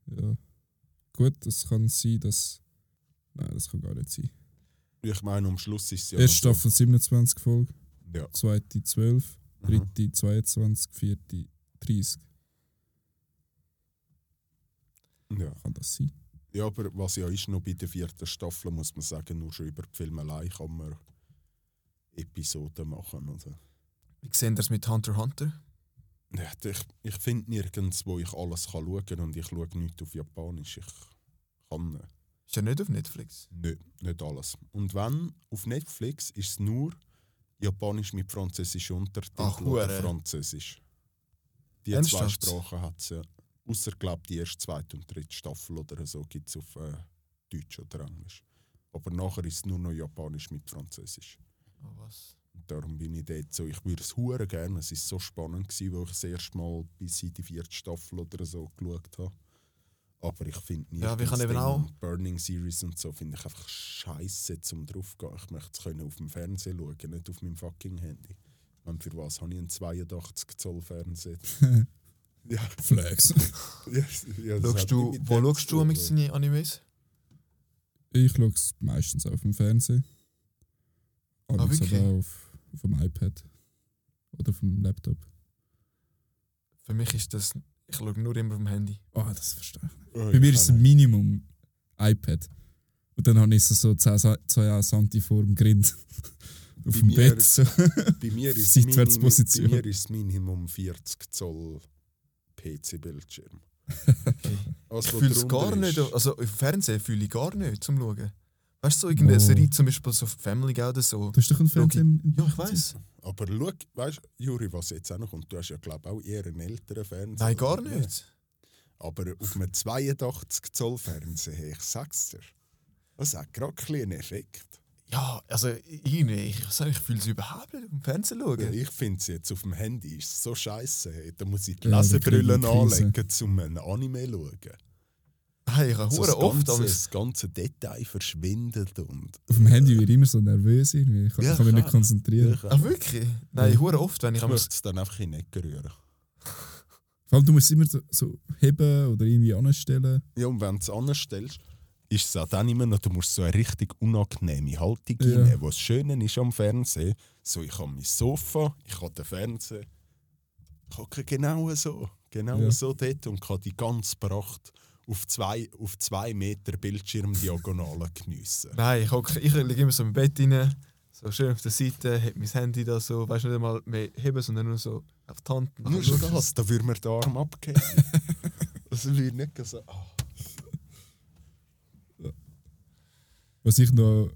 Ja. Gut, das kann sein, dass. Nein, das kann gar nicht sein. Ich meine, am Schluss ist es ja. Erste Staffel 27 Folgen. Ja. zweite 12, Mhm. dritte 22, vierte 30. Ja. Kann das sein? ja, aber was ja ist, noch bei der vierten Staffel muss man sagen, nur schon über die Filmelei kann man Episoden machen. Oder? Wie sehen das mit Hunter x Hunter? Ja, ich ich finde nirgends, wo ich alles kann schauen kann und ich schaue nicht auf Japanisch. Ich kann nicht. Ist ja nicht auf Netflix. Nicht, nicht alles. Und wenn, auf Netflix ist es nur Japanisch mit französischem Untertitel Ach, oder. Französisch. Die zwei Ernsthaft? Sprachen hat es ja. Außer, glaube die erste, zweite und dritte Staffel oder so gibt es auf äh, Deutsch oder Englisch. Aber nachher ist es nur noch Japanisch mit Französisch. Oh, was? Und darum bin ich dort so. Ich würde es hure gerne. Es war so spannend, gewesen, wo ich das erste Mal bis in die vierte Staffel oder so geschaut habe. Aber ich finde nicht. Ja, wir können eben auch- Burning Series und so finde ich einfach scheiße zum draufgehen. Ich möchte es können auf dem Fernsehen schauen, nicht auf meinem fucking Handy. Und für was habe ich einen 82 Zoll Fernseher? ja, Flex. ja, ja, Schaust du, mit wo schaust du am deine Animes? Ich schaue es meistens auf dem Fernsehen. Ah, Abends wirklich? aber auch auf, auf dem iPad. Oder auf dem Laptop. Für mich ist das. Ich schaue nur immer auf dem Handy. Oh, das verstehe ich nicht. Oh, Bei mir ich ist es ein nicht. Minimum iPad. Und dann habe ich so, so 10 Sa- 2 Santi vor dem Grind. auf Bei dem Bett. So. Bei mir ist Seitwärtsposition. Bei mir ist das Minimum 40 Zoll PC-Bildschirm. Okay. Also, Ich fühle es gar nicht. ist- Also im Fernsehen fühle ich gar nicht zum Schauen. Weißt du, so irgendeine Oh. Serie, zum Beispiel so Family Guy oder so. Du hast doch einen Fernseher im, im Ja, ich weiß. Aber schau, weißt du, Juri, was jetzt auch noch kommt, du hast ja, glaube ich, auch eher einen älteren Fernseher. Nein, gar Ja. nicht. Aber auf einem 82 Zoll Fernseher, ich sag's dir, das hat gerade ein einen Effekt. Ja, also irgendwie, ich, ich, ich fühle es überhaupt nicht dem Fernsehen schauen. Ja, ich finde es jetzt auf dem Handy ist so scheiße. Da muss ich die Ja, Lesebrille anlegen, um ein Anime zu schauen. Hey, ich habe So hure das, oft ganze, das ganze Detail verschwindet. Und, Auf dem Handy wird immer so nervös irgendwie. Ich kann, Ja, ich kann mich nicht konzentrieren. Ja, Ach wirklich? Nein, hure oft, wenn ich ich möchte es dann einfach in die Ecke rühren. Vor allem, du musst es immer so, so heben oder irgendwie anstellen. Ja, und wenn du es anstellst, ist es auch dann immer noch, du musst so eine richtig unangenehme Haltung Ja. reinnehmen. Was das Schöne ist am Fernsehen, so ich habe mein Sofa, ich habe den Fernseher, ich hocke genau so, genau Ja. so dort und kann die ganze Pracht auf zwei, auf zwei Meter Bildschirmdiagonale geniessen. Nein, ich, hocke- ich liege immer so im Bett rein, so schön auf der Seite, heb mein Handy da so, weißt du, nicht einmal mehr heben, sondern nur so auf die Hand. Nur schon das, da würde mir der Arm abgehen. das würde nicht so. ah. Was ich noch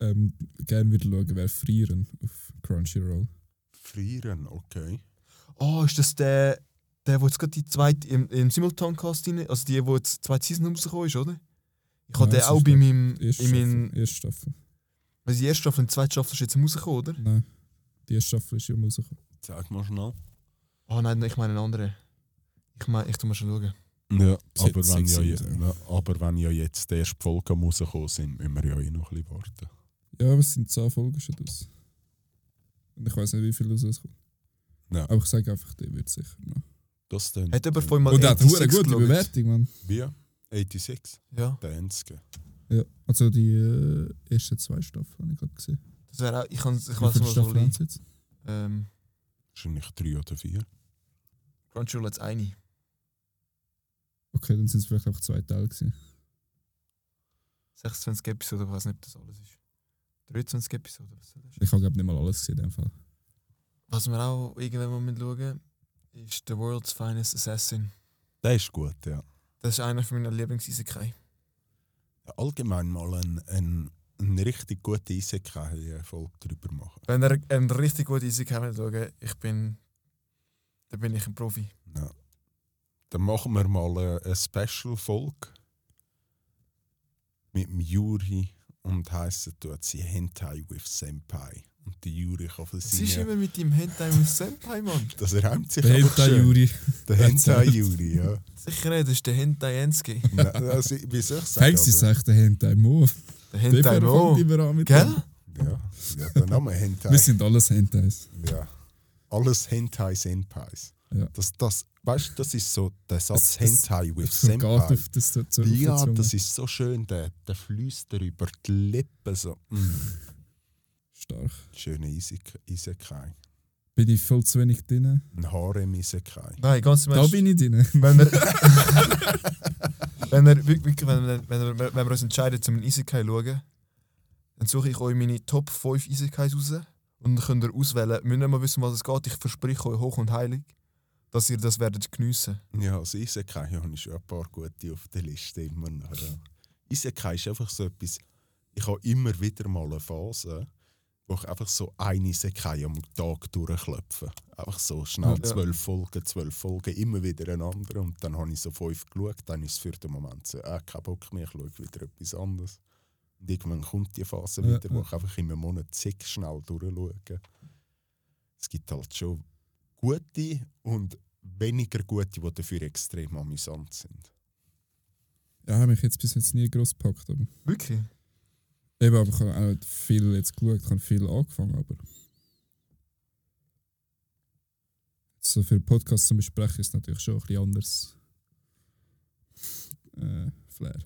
ähm, gerne würde schauen, wäre Frieren auf Crunchyroll. Frieren, okay. Oh, ist das der, der, wo jetzt gerade die zweite im, im Simultancast rein, also die, wo jetzt die zweite Season rausgekommen ist, oder? Ich habe den auch bei die meinem, Erste in Staffel. meinem, Erste Staffel. also die erste Staffel und die zweite Staffel ist jetzt rausgekommen, oder? Nein, die erste Staffel ist ja rausgekommen. Sag mal schnell. Oh nein, ich meine eine andere. Ich meine, ich tu mal schon schauen. Ja, aber wenn, ja, ja, aber wenn ja jetzt die erste Folge rausgekommen sind, müssen wir ja eh noch ein bisschen warten. Ja, aber es sind 10 Folgen schon aus. Und ich weiß nicht, wie viel rauskommt. Ja. Aber ich sage einfach, der wird sicher noch. Das dann. Hat jemand von mal Und er hat eine 86 gute geschaut? Bewertung, Mann. Wie? 86? Ja, Der einzige. Ja, also die äh, ersten zwei Staffeln habe ich gerade gesehen. das wäre auch, ich, kann, ich Wie weiß viele mal so Staffeln haben sie jetzt? ähm, Wahrscheinlich drei oder vier. Crunchyroll hat eine. Okay, dann sind es vielleicht auch zwei Teile gewesen. 26 Episoden, ich weiß nicht, ob das alles ist. 23 Episoden, was soll das? Ich habe glaube nicht mal alles gesehen in dem Fall. Was wir auch irgendwann mal mit schauen, ist The World's Finest Assassin. Der ist gut, ja. Das ist einer von meinen Lieblings-Isekai. Allgemein mal ein, ein, ein richtig guter Isekai-Folge drüber machen. Wenn ihr einen richtig guten Isekai schauen ich bin. Da bin ich ein Profi. Ja. Dann machen wir mal eine, eine Special-Folge mit dem Juri und heissen tut sie Hentai with Senpai. Und der Juri kann für Was ist immer mit dem Hentai und Senpai, Mann? Das reimt sich Der einfach Hentai schön. Juri. Der Hentai-Juri, ja. Sicher nicht, das ist der Hentai Enski. Nein, also, wie soll ich sagen? Du aber- echt der Hentai Mo? Der Der Hentai fängt Mo. immer an mit Gell? Ja, ja, der Name Hentai. Wir sind alles Hentais. Ja. Alles Hentai Senpais. Ja. Das, das, weißt du, das ist so der Satz Es- es- Hentai with Senpai. auf das so, so Ja, das ist so schön, der, der Flüster über die Lippen. So. Mm. Stark. Schöne Isek- Isekai. Bin ich voll zu wenig drin? Ein Harem-Isekai. Nein, ganz im Da bin ich drin. Wenn wir, wenn, wir, wirklich, wenn, wir, wenn, wir, wenn wir uns entscheiden, zum Isekai zu schauen, dann suche ich euch meine Top 5 Isekais raus. Und dann könnt ihr auswählen. Wir müssen nicht mal wissen, was es geht. Ich verspreche euch hoch und heilig, dass ihr das werdet geniessen. Ja, als Isekai habe ich schon ein paar gute auf der Liste. Immer noch, ja. Isekai ist einfach so etwas, ich habe immer wieder mal eine Phase, wo ich einfach so eine Isekai am Tag durchklopfe. Einfach so schnell Ja. zwölf Folgen, zwölf Folgen, immer wieder ein anderer. Und dann habe ich so fünf geschaut, dann ist es für den Moment so, äh, kein Bock mehr, ich schaue wieder etwas anderes. Und irgendwann kommt die Phase Ja, wieder, wo ich einfach in einem Monat zig schnell durchschaue. Es gibt halt schon gute und weniger gute, die dafür extrem amüsant sind. Ja, habe mich jetzt bis jetzt nie groß gepackt. Aber. Wirklich? Eben, aber ich habe auch nicht viel jetzt geschaut, ich habe viel angefangen, aber. So für einen Podcast zum Besprechen ist es natürlich schon ein bisschen anders. Äh, Flair.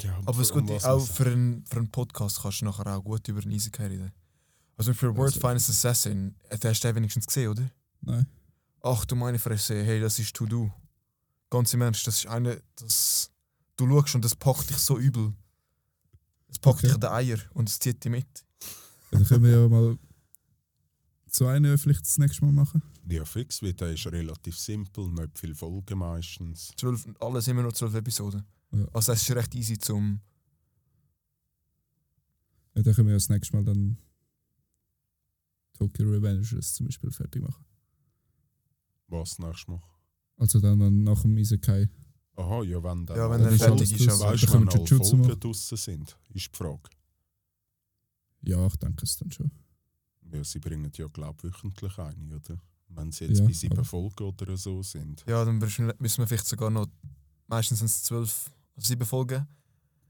Ja, Aber es um gut, auch für einen, für einen Podcast kannst du nachher auch gut über einen Isekai reden. Also für World's Also- Finest Assassin, äh, den hast du den wenigstens gesehen, oder? Nein. Ach du meine Fresse, hey, das ist To Do. Ganz im Ernst, das ist eine, das. Du schaust und das packt dich so übel. Es packt Okay. dich den Eier und es zieht dich mit. Ja, Dann können wir ja mal so eine vielleicht das nächste Mal machen. Ja, fix, weil der ist relativ simpel, nicht viel Folgen meistens. Zwölf, alles immer nur zwölf Episoden. Ja. Also es ist recht easy zum. Ja, dann können wir ja das nächste Mal dann Tokyo Revengers zum Beispiel fertig machen. Was nächstes Mal? Also dann dann nach dem Isekai. Aha, ja, wenn dann. Ja, wenn dann er fertig ist, aber- Weißt wenn alle Jujutsu Folgen draussen sind, ist die Frage. Ja, ich denke es dann schon. Ja, sie bringen ja, glaube ich, wöchentlich eine, oder? Wenn sie jetzt Ja, bei sieben aber- Folgen oder so sind. ja, dann müssen wir vielleicht sogar noch. Meistens sind es zwölf, sieben Folgen.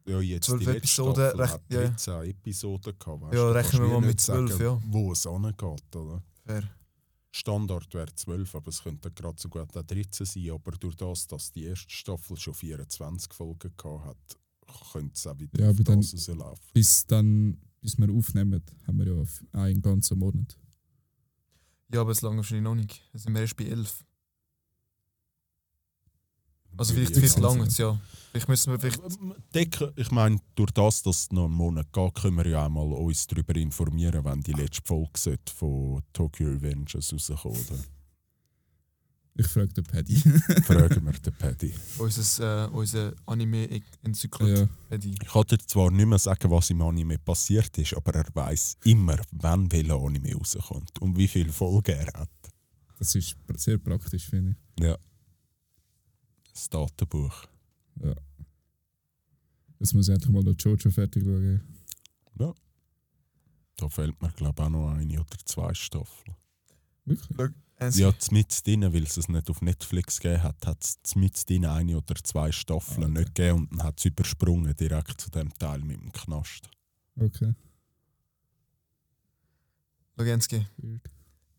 Ja, jetzt Zwölf die Episoden, Staffel recht- ja. 13 Episoden gehabt. Weißt, Ja, rechnen wir mal mit 12, ja. Wo es angeht, oder? Fair. Standard wäre 12, aber es könnte gerade so gut auch 13 sein. Aber durch das, dass die erste Staffel schon 24 Folgen gehabt hat, könnte es auch wieder Ja, auf aber dann- das rauslaufen. Bis dann, bis wir aufnehmen, haben wir ja einen ganzen Monat. Ja, aber es lange wahrscheinlich noch nicht. Dann sind wir erst bei elf. Also vielleicht, ich vielleicht lange, ja. Vielleicht müssen wir vielleicht. Ich meine, durch das, dass es noch einen Monat geht, können wir ja einmal uns darüber informieren, wenn die letzte Folge von Tokyo Revengers rauskommen. Oder? Ich frage den Paddy. Fragen wir den Paddy. Unser, äh, unser Anime-Enzyklopädie. ja, Ich kann dir zwar nicht mehr sagen, was im Anime passiert ist, aber er weiß immer, wann welcher Anime rauskommt und wie viele Folgen er hat. das ist sehr praktisch, finde ich. Ja. Das Datenbuch. Jetzt muss ich endlich mal noch Jojo fertig schauen. Da fehlt mir, glaube ich, auch noch eine oder zwei Staffeln. Wirklich? Ja, mit drin, weil es es nicht auf Netflix gegeben hat, hat es mit drin eine oder zwei Staffeln Ah, okay. nicht gegeben und dann hat es übersprungen direkt zu dem Teil mit dem Knast. Okay. Logenski,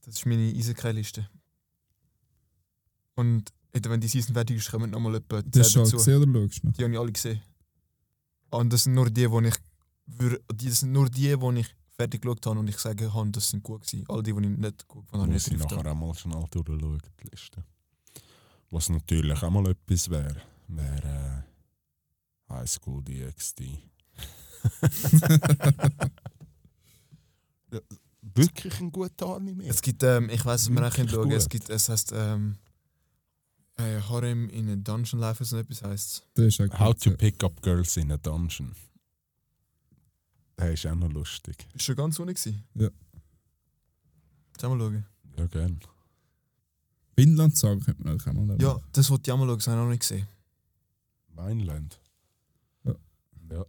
das ist meine Isekai-Liste. Und wenn die Season fertig ist, kommen nochmal etwa Das hast 10 du schon dazu. gesehen oder schaust du noch? Die habe ich alle gesehen. Und das sind nur die, die ich wür- die sind nur die, die ich fertig geschaut habe und ich sage, das sind gut gewesen. All die, die ich nicht gut fand, habe Muss ich ich nicht nachher drauf. auch mal schnell durchschauen, die Liste. Was natürlich auch mal etwas wäre, wäre äh, High School DxD. ja, wirklich ein guter Anime. Es gibt, ähm, ich weiß, was wir auch Wirklich schauen Es gibt, es heißt, ähm, äh, Harem in a Dungeon Life, so etwas heisst Das ist auch How gut, to. Pick Up Girls in a Dungeon. Der ist auch noch lustig. Bist du schon ganz unten gewesen? Ja. Mal schauen. Ja, gern. Finnland sagen könnte man auch mal. Ja, das wollte ich auch mal schauen, das habe ich noch nicht gesehen. Mainland. Ja. Ja.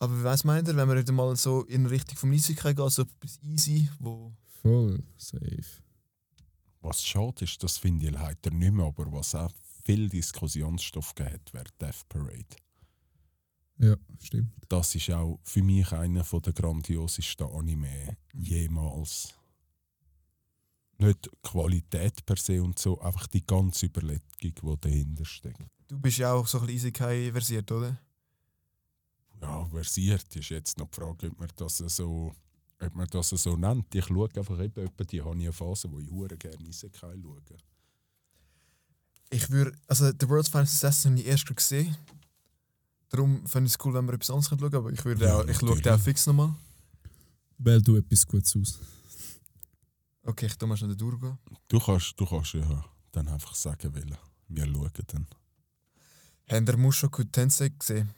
Aber was meint ihr, wenn wir wieder mal so in Richtung vom Isekai gehen, so etwas easy, wo... Voll safe. Was schade ist, das finde ich leider nicht mehr, aber was auch viel Diskussionsstoff gegeben hat, wäre Death Parade. Ja, stimmt. Das ist auch für mich einer der grandiosesten Anime jemals. Nicht die Qualität per se und so, einfach die ganze Überlegung, die dahinter steckt. Du bist ja auch so ein bisschen Isekai versiert, oder? Ja, versiert ist jetzt noch die Frage, ob man das so, ob man das so nennt. Ich schaue einfach eben, die habe ich eine Phase, wo ich hure gerne Isekai schaue. Ich würde, also The World's Finest Assassin habe ich erst gesehen. Darum fände ich es cool, wenn wir etwas anderes schauen können, aber ich, würde Ja, auch, ich schaue den auch fix nochmal. Wähl du etwas Gutes aus. Okay, ich tu mal schnell durchgehen. Du kannst, du kannst ja dann einfach sagen, wollen. Wir schauen dann. Habt ihr Mushoku Tensei gesehen?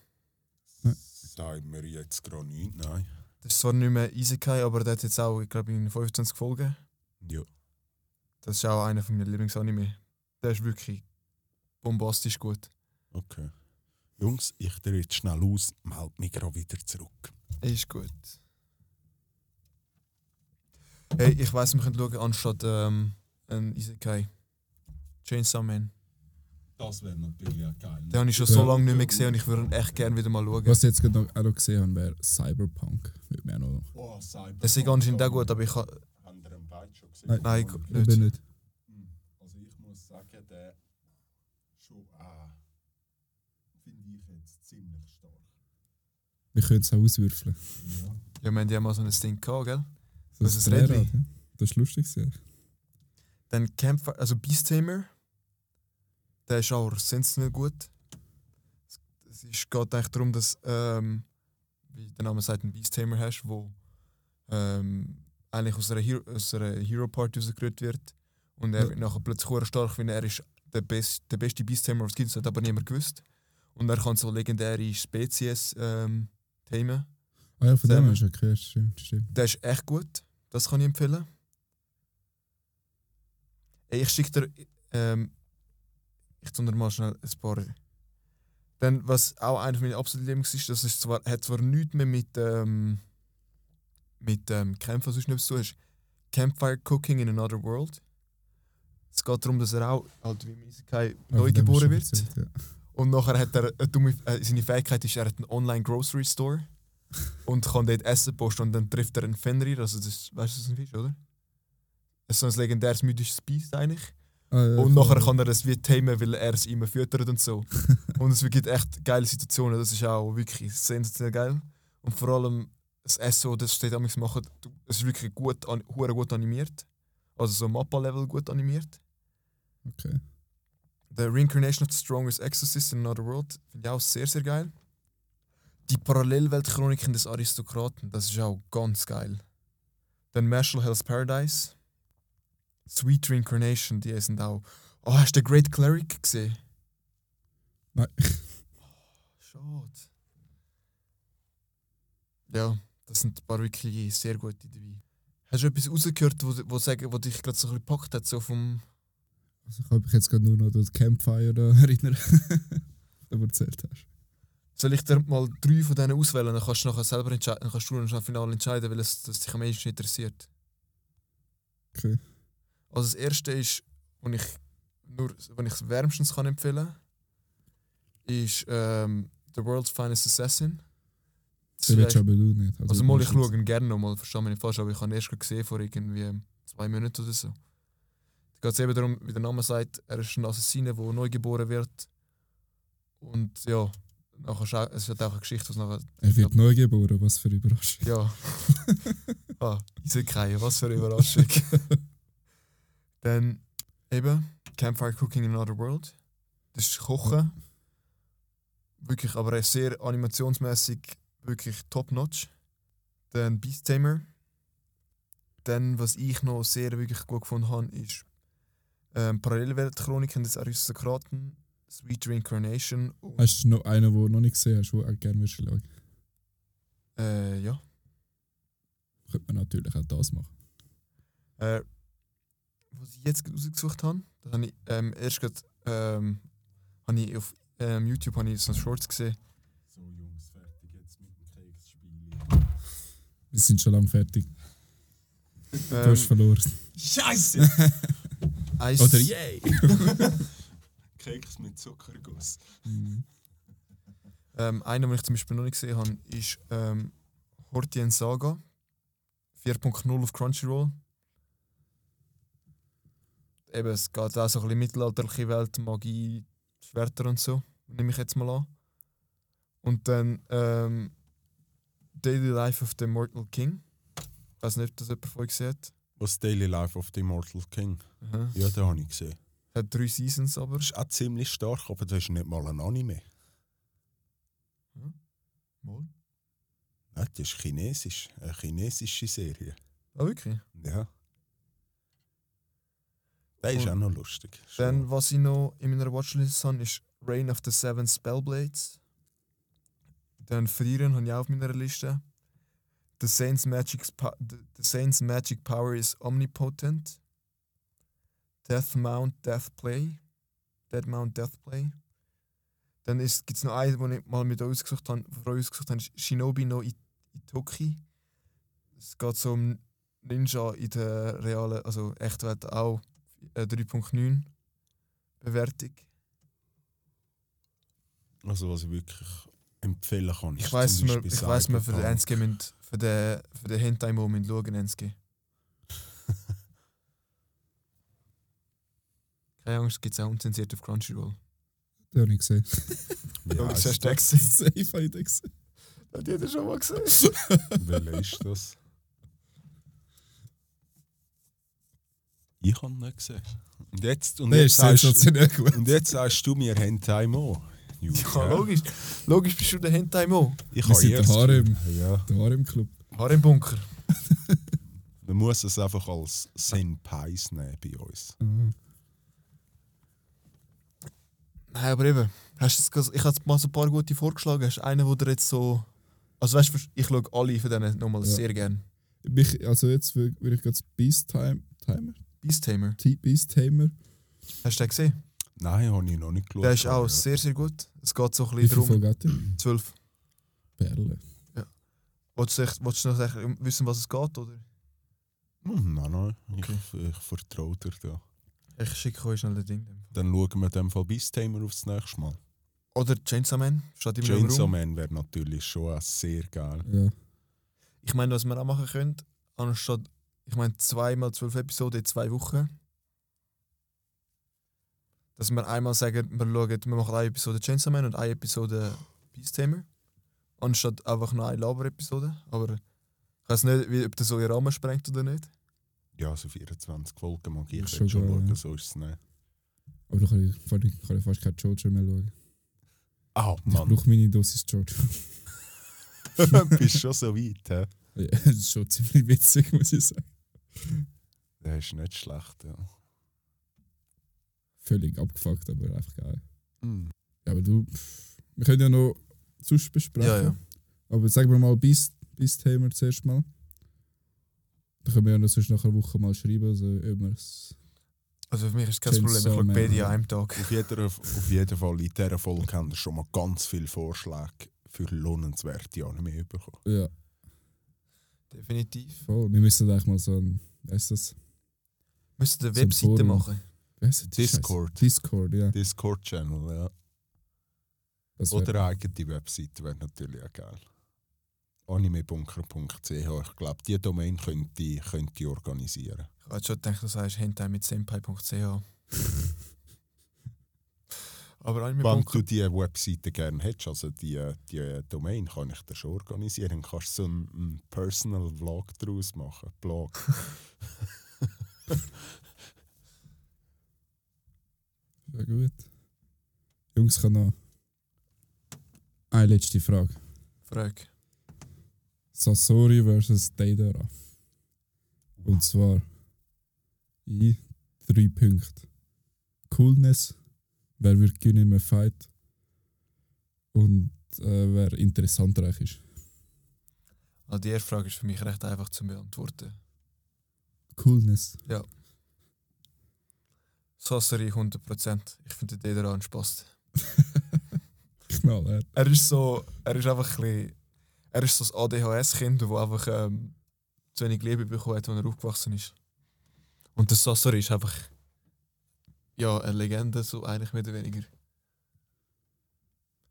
Sagen wir jetzt gerade nicht, nein. Das ist zwar nicht mehr Isekai, aber der hat jetzt auch, ich glaube, in 25 Folgen. Ja. Das ist auch einer von meinen Lieblingsanime. Der ist wirklich bombastisch gut. Okay. Jungs, ich drehe jetzt schnell aus, melde mich gerade wieder zurück. Ist gut. Hey, ich weiss, wir können schauen, anstatt ähm, ein Isekai. Chainsaw Man. Das wäre natürlich auch geil. Den habe ich schon so Ja. lange nicht mehr gesehen und ich würde ihn echt gerne wieder mal schauen. Was ich jetzt gerade auch noch gesehen habe, wäre Cyberpunk. Würde mir auch noch. Oh, Cyberpunk. Das ist anscheinend auch gut, aber ich habe. Habt ihr einen beide schon gesehen? Nein. Ich- Ich bin nicht. Also ich muss sagen, der schon auch, finde ich jetzt ziemlich stark. Wir können es auch auswürfeln. Ja. Ja, wir haben ja mal so ein Ding gehabt, gell? Das, Das ist. Drehrad, ja. Das ist lustig. gewesen. Dann Campfire, also Beast Tamer. Der ist auch sensationell gut. Es ist, geht eigentlich darum, dass, ähm, wie der Name sagt, einen Beast Tamer hast, wo ähm, eigentlich aus einer, Hero, aus einer Hero Party rausgerührt wird. Und er Ja. wird nachher plötzlich stark, weil er ist der, best, der beste Beast Tamer, was es gibt, das hat aber niemand gewusst. Und er kann so legendäre Spezies ähm, tamen. Ah ja, von dem hast du gehört, stimmt, stimmt. Der ist echt gut. Das kann ich empfehlen. Ich schicke dir. Ähm, ich tu dir mal schnell ein paar. Dann, was auch einer meiner absoluten Lieblings ist, das ist zwar, hat zwar nichts mehr mit, ähm, mit ähm, Kämpfen sonst etwas zu tun, ist Campfire Cooking in Another World. Es geht darum, dass er auch, halt wie im Isekai, neu geboren wird. erzählt, ja. Und nachher hat er eine dumme, äh, seine Fähigkeit ist, er hat einen Online Grocery Store und kann dort Essen posten und dann trifft er einen Fenrir, also das, weißt du, ist ein Fisch, oder? Das ist so ein legendäres mythisches Biest eigentlich. Ah, ja, und nachher kann er es wie tamen, weil er es immer füttert und so. und es gibt echt geile Situationen, das ist auch wirklich sensationell geil. Und vor allem das Essen, das steht damals machen, es ist wirklich gut, an, gut animiert. Also so Mappa-Level gut animiert. Okay. The Reincarnation of the Strongest Exorcist in Another World finde ich auch sehr, sehr geil. Die Parallelweltchroniken des Aristokraten, das ist auch ganz geil. Dann Marshall Hell's Paradise. Sweet Reincarnation, die sind auch. Oh, hast du den Great Cleric gesehen? Nein. Schade. Ja, das sind ein paar wirklich sehr gute dabei. Hast du etwas rausgehört, wo, wo, sagen, wo dich gerade so ein bisschen gepackt hat, so vom. Also ich habe mich jetzt gerade nur noch an das Campfire da erinnern, was du erzählt hast. Soll ich dir mal drei von denen auswählen, dann kannst du nachher selber entscheiden, dann kannst du noch final entscheiden, weil es das dich am meisten interessiert. Okay. Also das erste ist, wenn ich nur, wenn ich es wärmstens kann empfehlen, ist ähm, The World's Finest Assassin. Das Den willst aber du nicht. also mal, ich schaue ihn gerne nochmal, verstehe mich nicht falsch, aber ich habe ihn erst gesehen vor irgendwie zwei Monaten oder so. Da geht es eben darum, wie der Name sagt, er ist ein Assassine, der neu geboren wird. Und ja, nachher, es wird auch eine Geschichte, was nachher Er wird neu geboren, was für eine Überraschung. Ja. ah, Isekai, was für eine Überraschung. Dann eben Campfire Cooking in Another World. Das ist Kochen. Wirklich, aber sehr animationsmäßig wirklich top-notch. Dann Beast Tamer. Dann, was ich noch sehr wirklich gut gefunden habe, ist ähm, Parallelweltchroniken des Aristokraten, Sweet Reincarnation und Hast du noch einen, den du noch nicht gesehen hast, den du auch gerne würdest schauen? äh, ja. Könnte man natürlich auch das machen. Äh, was ich jetzt gerade rausgesucht habe, das habe ich ähm, erst gerade ähm, habe ich auf ähm, YouTube habe ich so Shorts gesehen. So, Jungs, fertig jetzt mit dem Keksspiel. Wir sind schon lange fertig. Du Ähm, hast verloren. Scheiße! Oder yay! Keks mit Zuckerguss. Mhm. ähm, einer, den ich zum Beispiel noch nicht gesehen habe, ist ähm, Hortien Saga 4.0 auf Crunchyroll. Eben, es geht auch so ein bisschen mittelalterliche Welt, Magie, Schwerter und so, nehme ich jetzt mal an. Und dann ähm, Daily Life of the Immortal King. Ich weiß nicht, ob das jemand von euch sieht. Was Daily Life of the Immortal King? Mhm. Ja, den habe ich gesehen. Hat drei Seasons aber. Das ist auch ziemlich stark, aber das ist nicht mal ein Anime. Mal. Nein, das ist chinesisch. Eine chinesische Serie. Ah, wirklich? Ja. Der ist auch noch lustig. Dann, was ich noch in meiner Watchlist habe, ist Reign of the Seven Spellblades. Dann Frieren habe ich auch auf meiner Liste. The Saint's Magic, Po- the, Saint's Magic Power is omnipotent. Death Mount Death Play. Dead Mount Death Play. Dann gibt es noch einen, den ich mal mit euch ausgesucht habe, für euch ausgesucht habe, ist Shinobi no It- Itoki. Es geht so um Ninja in der realen, also Echtwelt auch äh, 3.9 Bewertung. Also, was ich wirklich empfehlen kann. Ich weiß mir, ich weiss mir für den müssen- für den für den Hentai Moment schauen Ensky. Keine Angst, gibt es auch unzensiert auf Crunchyroll. Habe ich gesehen. Ja, heisst hast du gesehen? Safe habe ich den gesehen. Hat jeder schon mal gesehen? Welcher ist das? Ich habe ihn nicht gesehen. Und jetzt, und jetzt, sagst, und jetzt sagst du mir Hentai Mo. Ja, logisch. Logisch bist du der Hentai Mo. Ich Wir habe sind der Harem. Ja, Der Harem-Club. Harem Bunker. man muss es einfach als Senpais nehmen bei uns. Ah. Nein, aber eben. Hast du ich habe jetzt mal so ein paar gute vorgeschlagen. Hast du einen, der dir jetzt so Also weißt du, ich schaue alle von denen nochmal Ja. sehr gern. Mich, also jetzt will ich gerade Beast Time, Timer? Beast Tamer. T- Beast Tamer. Hast du den gesehen? Nein, habe ich noch nicht geschaut. Der ist auch sehr, sehr gut. Es geht so ein Wie bisschen viel darum. Zwölf. Perle. Willst du, echt- willst du noch echt wissen, was es geht? Oder? Hm, Nein, nein, Okay. ich, ich vertraue dir da. Ich schicke euch schnell das Ding. Dann schauen wir in dem Fall Thema aufs nächste Mal. Oder Chainsaw Man. Steht immer Chainsaw. Man wäre natürlich schon sehr geil. Ja. Ich meine, was wir auch machen können, anstatt, ich meine, zweimal zwölf Episoden in zwei Wochen, dass wir einmal sagen, wir, schauen, wir machen eine Episode Chainsaw Man und eine Episode Beast Tamer, anstatt einfach noch eine Laber-Episode. Aber ich weiß nicht, wie, ob das so ihren Rahmen sprengt oder nicht. Ja, so 24 Folgen mag ich schon geil, schauen, ja. so ist es nicht. Aber da kann ich, kann ich, kann ich fast kein Jojo mehr schauen. Ah, Ich Mann, brauche meine Dosis Jojo. bist schon so weit, hä? ja, das ist schon ziemlich witzig, muss ich sagen. Das ist nicht schlecht, ja. Völlig abgefuckt, aber einfach geil. Hm. Ja, aber du, pff, wir können ja noch sonst besprechen. Ja, ja. Aber sagen wir mal Beast, Beast Tamer zuerst mal. Dann können wir ja noch sonst nach einer Woche mal schreiben, also es Also für mich ist kein Problem, ich schaue beide an einem Tag. Auf, jeder, auf jeden Fall in dieser Folge haben wir schon mal ganz viele Vorschläge für lohnenswerte Anime bekommen. Ja, Definitiv. voll. Wir müssen eigentlich mal so ein, weißt du das? Müssen eine So ein Webseite Forum. machen. Wie heisst die Scheiße? Discord. Discord, ja. Discord-Channel, ja. Das Oder eine eigene Webseite wäre natürlich auch geil. animebunker.ch. Ich glaube, die Domain könnte ich, könnte ich organisieren. Ich hatte schon gedacht, du sagst hentai mit senpai.ch. Aber Wenn Bunker, du diese Webseite gerne hättest, also die, die Domain, kann ich dir schon organisieren. Dann kannst du so einen, einen Personal Vlog daraus machen. Blog. Ja, gut. Jungs, ich habe noch eine letzte Frage. Frage. Sasori versus Deidara. Und zwar in drei Punkten. Coolness, wer wird gewinnen im Fight und äh, wer interessanter eigentlich ist. Also die erste Frage ist für mich recht einfach zu beantworten. Coolness. Sassari 100%. Ich finde den daran Spaß. Knallhart. Er ist so, er ist einfach ein bisschen, er ist so das ADHS-Kind, das einfach ähm, zu wenig Liebe bekommen hat, als er aufgewachsen ist. Und der Sassari ist einfach, ja, eine Legende, so eigentlich mehr oder weniger.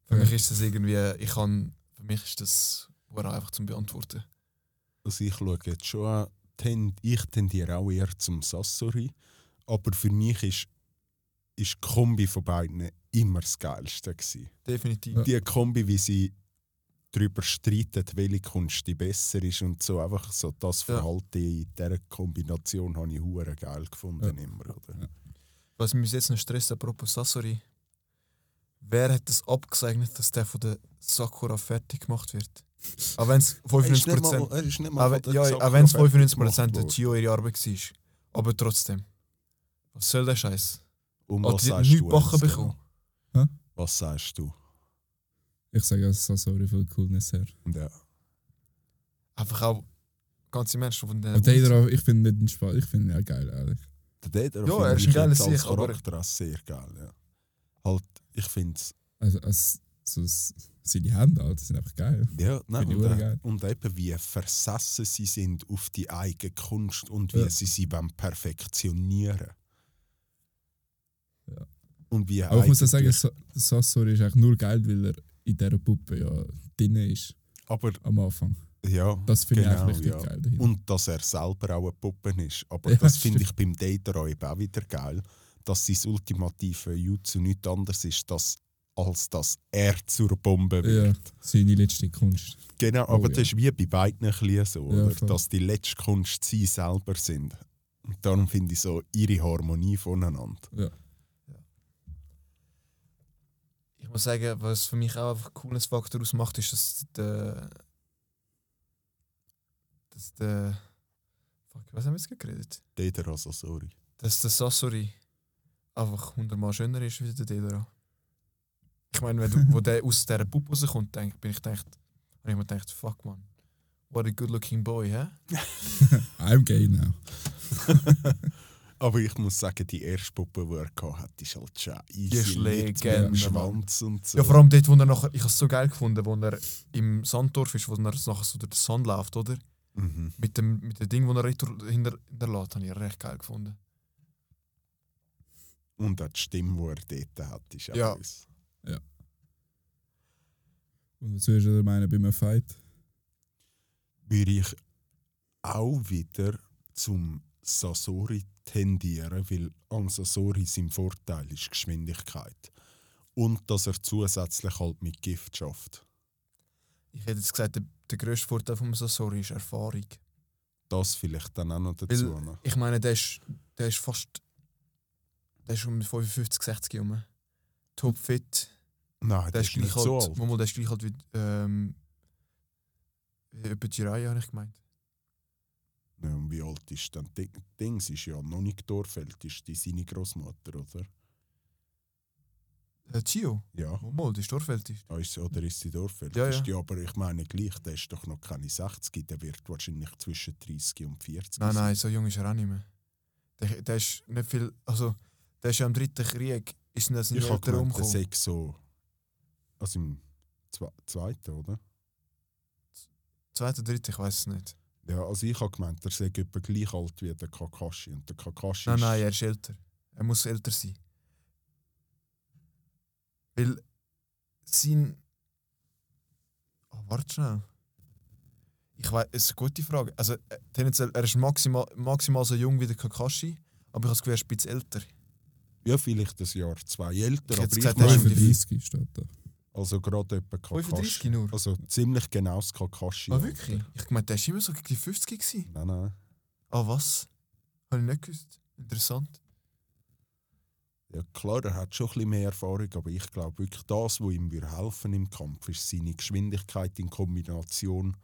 Für Ja. mich ist das irgendwie, ich kann, für mich ist das einfach zum Beantworten. Also ich schaue jetzt schon an, tend, ich tendiere auch eher zum Sassori, aber für mich ist, ist die Kombi von beiden immer das Geilste gewesen. Definitiv. Ja. Die Kombi, wie sie darüber streiten, welche Kunst die besser ist und so einfach so das Ja. Verhalten in dieser Kombination habe ich hure geil gefunden Ja. immer, oder? Was mich jetzt noch stresst, apropos Sassori. Wer hat das abgesegnet, dass der von der Sakura fertig gemacht wird? Auch wenn es 95%, er ist nicht auch mal wenn- von der ja, Sakura auch wenn es fertig 95% gemacht der. Gio ihre Arbeit war. Aber trotzdem. Was soll der Scheiß? Und Hat was die sagst du? Ernst? bekommen? Was sagst du? Ich sage also Sasori von Coolness her. Ja. Einfach auch ganze Menschen von der. Ich finde nicht den Spaß. Ich finde ihn ja geil, ehrlich. Der Deder Ja, er ist ich ein geiler jetzt als aber- Charakter auch sehr geil. Ja. Halt, ich finde es Also, als, so, seine Hände, Alter, sind einfach geil. Ja, nein, und, äh, geil. und eben wie versessen sie sind auf die eigene Kunst und wie Ja. sie sie beim perfektionieren. Ja. Und wie Aber ich muss ja sagen, eigentlich- Sa Sasori ist eigentlich nur geil, weil er in dieser Puppe ja drin ist aber am Anfang. Ja, Das finde ich Genau, eigentlich richtig ja. geil. dahinter. und dass er selber auch eine Puppe ist. Aber Ja, das finde ich beim Data eben auch wieder geil, dass sein ultimative Jutsu nichts anderes ist, dass, als dass er zur Bombe wird. ja, seine letzte Kunst. Genau, Oh, aber ja. das ist wie bei beiden ein bisschen so, Ja, oder? dass die letzte Kunst sie selber sind. Und darum finde ich so ihre Harmonie voneinander. Ja. Ich muss sagen, was für mich auch einfach ein cooles Faktor ausmacht, ist, dass der. Dass der. Fuck, was haben wir jetzt geredet? Deder also, sorry. Dass der Sassori einfach hundertmal schöner ist wie der Dedera. Ich meine, wenn du, wo der aus dieser Puppe rauskommt, denk, bin ich gedacht, Und ich mir gedacht, fuck man, what a good looking boy, hä? I'm gay now. Aber ich muss sagen, die erste Puppe, die er hatte, hat, ist halt schon easy. ist mit dem Schwanz und so. Ja, vor allem dort, wo er nachher, ich habe es so geil gefunden, wo er im Sanddorf ist, wo er nachher so durch den Sand läuft, oder? Mhm. Mit dem, mit dem Ding, wo er retour hinter, hinterlässt, habe ich recht geil gefunden. Und auch die Stimme, die er dort hat, ist auch Ja. böse. Und was würdest du meinen bei einem Fight? Würde ich auch wieder zum Sasori tendieren, weil am Sasori sein Vorteil ist Geschwindigkeit. Und dass er zusätzlich halt mit Gift schafft. Ich hätte jetzt gesagt, der, grösste Vorteil vom Sasori ist Erfahrung. Das vielleicht dann auch noch dazu. ne? Ich meine, der ist, der ist fast. Der ist um 55, 60 herum. Topfit. Nein, Der das ist ist nicht gleich so halt. alt. Mal, der ist gleich halt wie. Ähm, über die Reihe habe ich gemeint. Ja, und wie alt ist dann Ding? Dings ist ja noch nicht Dorfeld, ist die seine Großmutter, oder? Äh, Gio. Ja. Mal, mal, die ist Dorfältest. Ah, ist sie- Oder ist sie Dorfeld? Ja, ist ja. aber ich meine gleich, der ist doch noch keine 60, der wird wahrscheinlich zwischen 30 und 40 Nein, sein. nein, so jung ist er auch nicht mehr. Der, der ist nicht viel. Also, der ist ja im dritten Krieg. Ist nicht seine Ich Eltern der umgekommen. sei so. Also im Zwe zweiten, oder? Zweiter, dritter, ich weiß es nicht. Ja, also ich habe gemeint, er sei etwa gleich alt wie der Kakashi. Und der Kakashi Nein, ist. nein, er ist älter. Er muss älter sein. Weil sein. Oh, warte schnell. Ich weiß, es ist eine gute Frage. Also, äh, tendenziell, er ist maximal, maximal so jung wie der Kakashi, aber ich habe das Gefühl, er ist ein bisschen älter. Ja, vielleicht ein Jahr, zwei älter. Ich aber ich gesagt, er ist meine, 35 steht da. also gerade etwa 35 Kakashi. nur. Also ziemlich genau das Kakashi. Ah, wirklich? Ich meine, der war immer so gegen die 50 gewesen. Nein, nein. Ah, was? Habe ich nicht gewusst. Interessant. Ja, klar, er hat schon ein bisschen mehr Erfahrung, aber ich glaube wirklich, das, was ihm helfen im Kampf, ist seine Geschwindigkeit in Kombination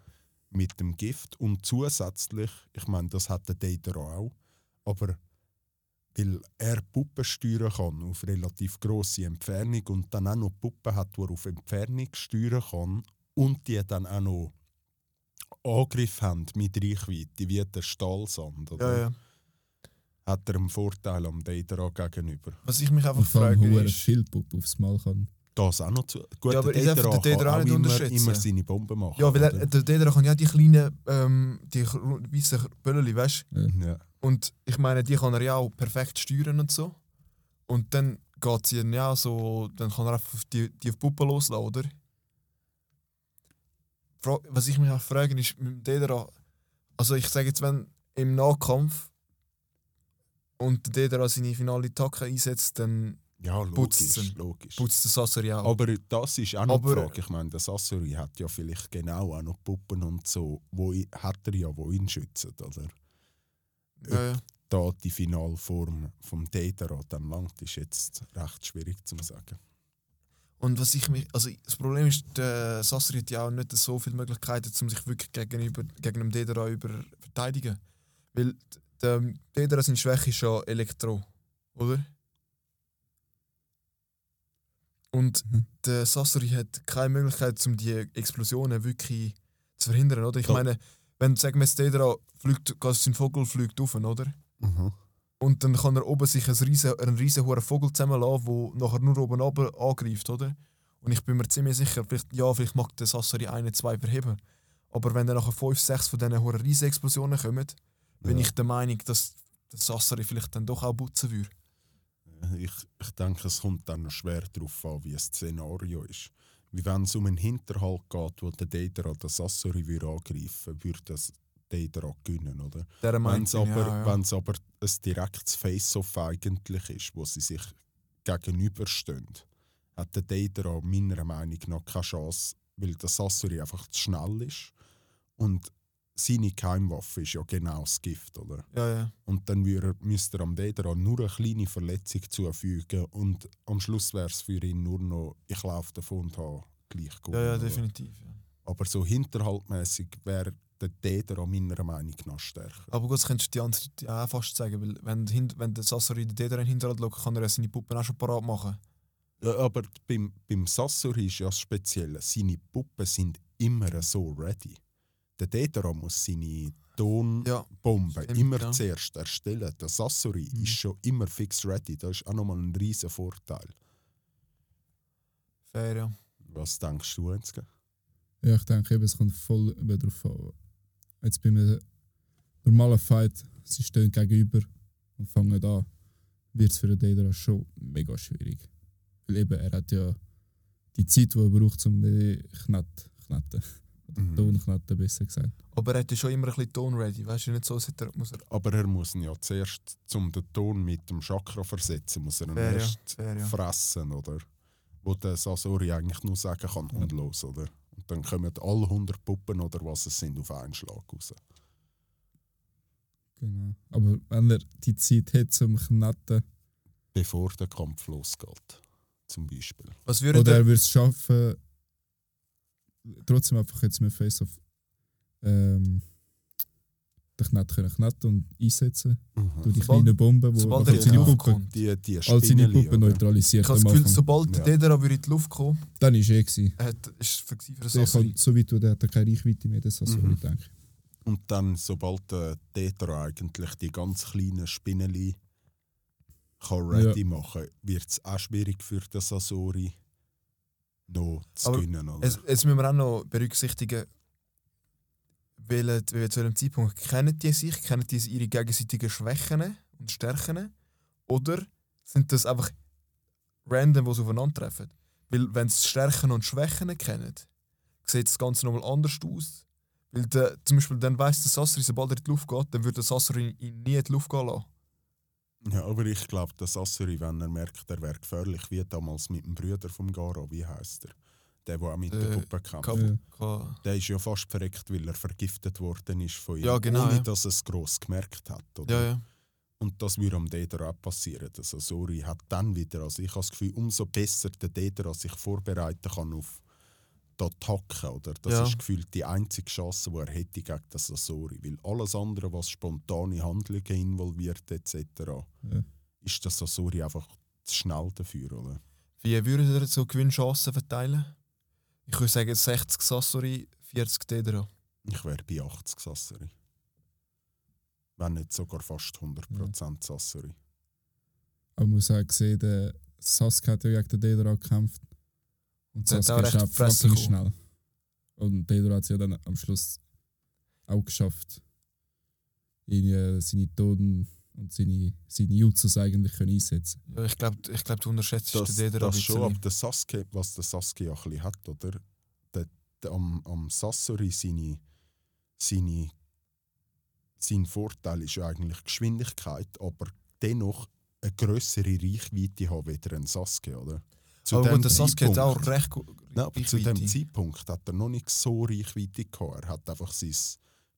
mit dem Gift. Und zusätzlich, ich meine, das hat der Data auch, aber weil er Puppen steuern kann auf relativ grosse Entfernung und dann auch noch Puppen hat, die er auf Entfernung steuern kann und die dann auch noch Angriff haben mit Reichweite, wie der Stahlsand, oder? Ja, ja. Hat er einen Vorteil am Data gegenüber. Was ich mich einfach frage, hohe ist. Schildpuppe aufs Mal kann. Das auch noch zu. Gut, Ja, aber der Dedra den Dedra kann auch nicht immer, immer seine Bomben machen. Ja, weil er, der Dedra kann ja die kleinen, ähm, die weißen Böllchen, weißt du? ja. Und ich meine, die kann er ja auch perfekt steuern und so. Und dann geht sie ja so, dann kann er einfach auf die, die auf die Puppe loslassen, oder? Was ich mich auch frage, ist mit dem Dedra, also ich sage jetzt, wenn im Nahkampf und der Dedra seine finale Attacke einsetzt, dann ja, logisch. ihn. logisch. putzt der Sasser auch. Aber das ist auch noch Aber- die Frage. Ich meine, der Sassori hat ja vielleicht genau auch noch Puppen und so, wo hat er ja, wo ihn schützen, oder? ja, ja. Da die Finalform vom Dedra dann langt, ist jetzt recht schwierig zu sagen. Und was ich mich, also das Problem ist, der Sasser hat ja auch nicht so viele Möglichkeiten, um sich wirklich gegenüber, gegen den Dedera über verteidigen. Weil der Dedera seine Schwäche ist ja Elektro, oder? Und Mhm. der Sassari hat keine Möglichkeit, um die Explosionen wirklich zu verhindern, oder? Ich Ja. meine, wenn sagen wir, jetzt Dedera fliegt, sein Vogel fliegt auf, oder? Mhm. Und dann kann er oben sich einen riesen, einen riesen hohen Vogel zusammenlassen, der nachher nur oben runter angreift, oder? Und ich bin mir ziemlich sicher, vielleicht, ja, vielleicht mag der Sassari eine, zwei verheben. Aber wenn dann nachher fünf, sechs von diesen hohen riesen Explosionen kommen, bin Ja. ich der Meinung, dass der Sassari vielleicht dann doch auch putzen würde. Ich, ich denke, es kommt dann noch schwer darauf an, wie das Szenario ist. Wie wenn es um einen Hinterhalt geht, wo der Dedra den Sassori würde angreifen würde, würde das Dedra gewinnen, oder? Der Wenn es aber, ja, ja. wenn's aber ein direktes Face-Off eigentlich ist, wo sie sich gegenüberstehen, hat der Dedra meiner Meinung nach keine Chance, weil der Sassori einfach zu schnell ist. Und seine Keimwaffe ist ja genau das Gift, oder? ja, ja. Und dann würde- müsste er am Dedra nur eine kleine Verletzung zufügen und am Schluss wäre es für ihn nur noch, ich laufe davon und habe gleich Ja, ja, oder? definitiv. Ja. Aber so hinterhaltmäßig wäre der Dedra meiner Meinung nach stärker. Aber gut, das könntest du die ja auch fast sagen, weil wenn, der wenn der Sassari den Dedra in den Hinterhalt schaut, kann er ja seine Puppen auch schon parat machen. Ja, aber beim, beim Sassori ist ja das Spezielle. Seine Puppen sind immer so ready. Der Dedera muss seine Tonbombe stimmt, immer ja. zuerst erstellen. Der Sassori Mhm. ist schon immer fix ready. Das ist auch nochmal ein riesen Vorteil. Fair, ja. Was denkst du, Enzke? Ja, ich denke eben, es kommt voll drauf an. Jetzt bei einem normalen Fight, sie stehen gegenüber und fangen an, wird es für den Dedra schon mega schwierig. Weil eben, er hat ja die Zeit, die er braucht, um den Knett, Knetten, oder Mhm. Tonknetten besser gesagt. Aber er hat ja schon immer ein bisschen Ton ready. Weißt du, nicht so, er, muss er. Aber er muss ihn ja zuerst, um den Ton mit dem Chakra versetzen, muss er ihn Fair, ja. erst Fair, ja. fressen, oder? Wo der Sasori eigentlich nur sagen kann, und los, oder? Und dann kommen alle 100 Puppen oder was es sind auf einen Schlag raus. Genau. Aber wenn er die Zeit hat zum Knetten, Bevor der Kampf losgeht, zum Beispiel. Was würde oder der. er würde es schaffen, trotzdem einfach jetzt mit Face-Off ähm, den Knett können knetten und einsetzen. Durch die Sobald- kleinen Bomben, die er in seine die Luft Puppe, kommt. Die, die all seine Puppen neutralisiert Ich habe das Gefühl, sobald Ja. der Dedera würde in die Luft kommen, Dann war er. Gewesen. er hat, ist für Der Sassari. kann, so weit der hat er keine Reichweite mehr, das Sassori, Mhm. denke ich. Und dann, sobald der Tetra eigentlich die ganz kleinen Spinneli kann ready machen wird es auch schwierig für den Sasori noch zu Aber gewinnen. Oder? Es, jetzt müssen wir auch noch berücksichtigen, welche, welche zu welchem Zeitpunkt kennen die sich, kennen die ihre gegenseitigen Schwächen und Stärken oder sind das einfach random, die sie aufeinandertreffen? Weil wenn sie Stärken und Schwächen kennen, sieht das Ganze nochmal anders aus. Weil der, zum Beispiel dann weiss der Sassari, sobald er in die Luft geht, dann würde der Sassari ihn nie in die Luft gehen lassen. Ja, aber ich glaube, der Sassori, wenn er merkt, er wäre gefährlich, wie damals mit dem Bruder vom Garo, wie heißt er? Der, der auch mit der Äh, Puppe kämpft. Ja. Ka- Der ist ja fast verreckt, weil er vergiftet worden ist von ihm, Ja, genau, ohne ja. dass er es gross gemerkt hat. Oder? Ja, ja. Und das würde am Deder auch passieren. Der Sasori hat dann wieder, also ich habe das Gefühl, umso besser der Deder sich vorbereiten kann auf die Attacke. Oder? Das Ja. ist gefühlt die einzige Chance, die er hätte gegen den Sasori. Weil alles andere, was spontane Handlungen involviert etc., Ja. ist der Sasori einfach zu schnell dafür. Oder? Wie würdet ihr so Gewinnchancen verteilen? Ich würde sagen 60 Sassori, 40 Dedera. Ich wäre bei 80 Sasori. Wenn nicht sogar fast 100% Sasori. Aber man muss auch sehen, der Sasuke hat ja gegen den Dedra gekämpft. Und Der hat Sasuke auch recht schnell. Und Dedra hat es ja dann am Schluss auch geschafft, ihn, äh, seine Toten und seine, seine Jutsus eigentlich können einsetzen Ja, ich glaube, ich glaub, du unterschätzt Das, den Dedera das ein schon, bisschen. aber der Sasuke, was der Sasuke ja ein bisschen hat, oder? Der, der, am, am Sasori seine, seine, sein Vorteil ist ja eigentlich Geschwindigkeit, aber dennoch eine größere Reichweite haben wie ein Sasuke, oder? Zu Aber gut, der Sasuke hat auch Zeitpunkt- recht gut. Nein, aber zu dem. Zeitpunkt hat er noch nicht so Reichweite gehabt. Er hat einfach sein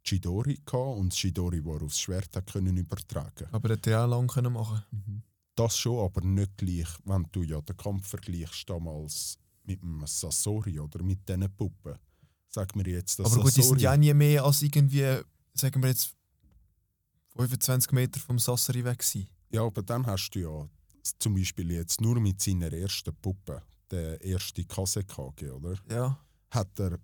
Chidori gehabt und das Chidori, das er aufs Schwert hat können übertragen. Aber er hätte ja auch lang können machen Mhm. Das schon, aber nicht gleich, wenn du ja den Kampf vergleichst damals mit dem Sasori oder mit diesen Puppen. Sag mir jetzt, dass Aber gut, die sind Sasori... ja nie mehr als irgendwie, sagen wir jetzt, 25 Meter vom Sassari weg gewesen. Ja, aber dann hast du ja zum Beispiel jetzt nur mit seiner ersten Puppe, der erste Kasekage, oder? Ja, Hat er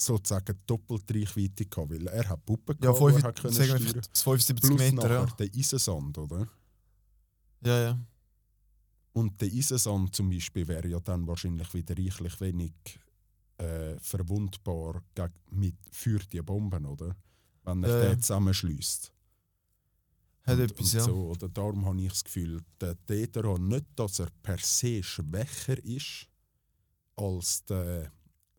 sozusagen doppelt Reichweite gehabt, weil er hat Puppen ja gehabt, die er 5, hat können steuern. einfach 75 Plus Meter. Ja. der Eisensand, oder? ja, ja. Und der Eisensand zum Beispiel wäre ja dann wahrscheinlich wieder reichlich wenig äh, verwundbar mit, für die Bomben, oder? Wenn er ja. den zusammenschließt. Hat und, etwas, und ja. so, oder darum habe ich das Gefühl, der Dedera nicht, dass er per se schwächer ist als der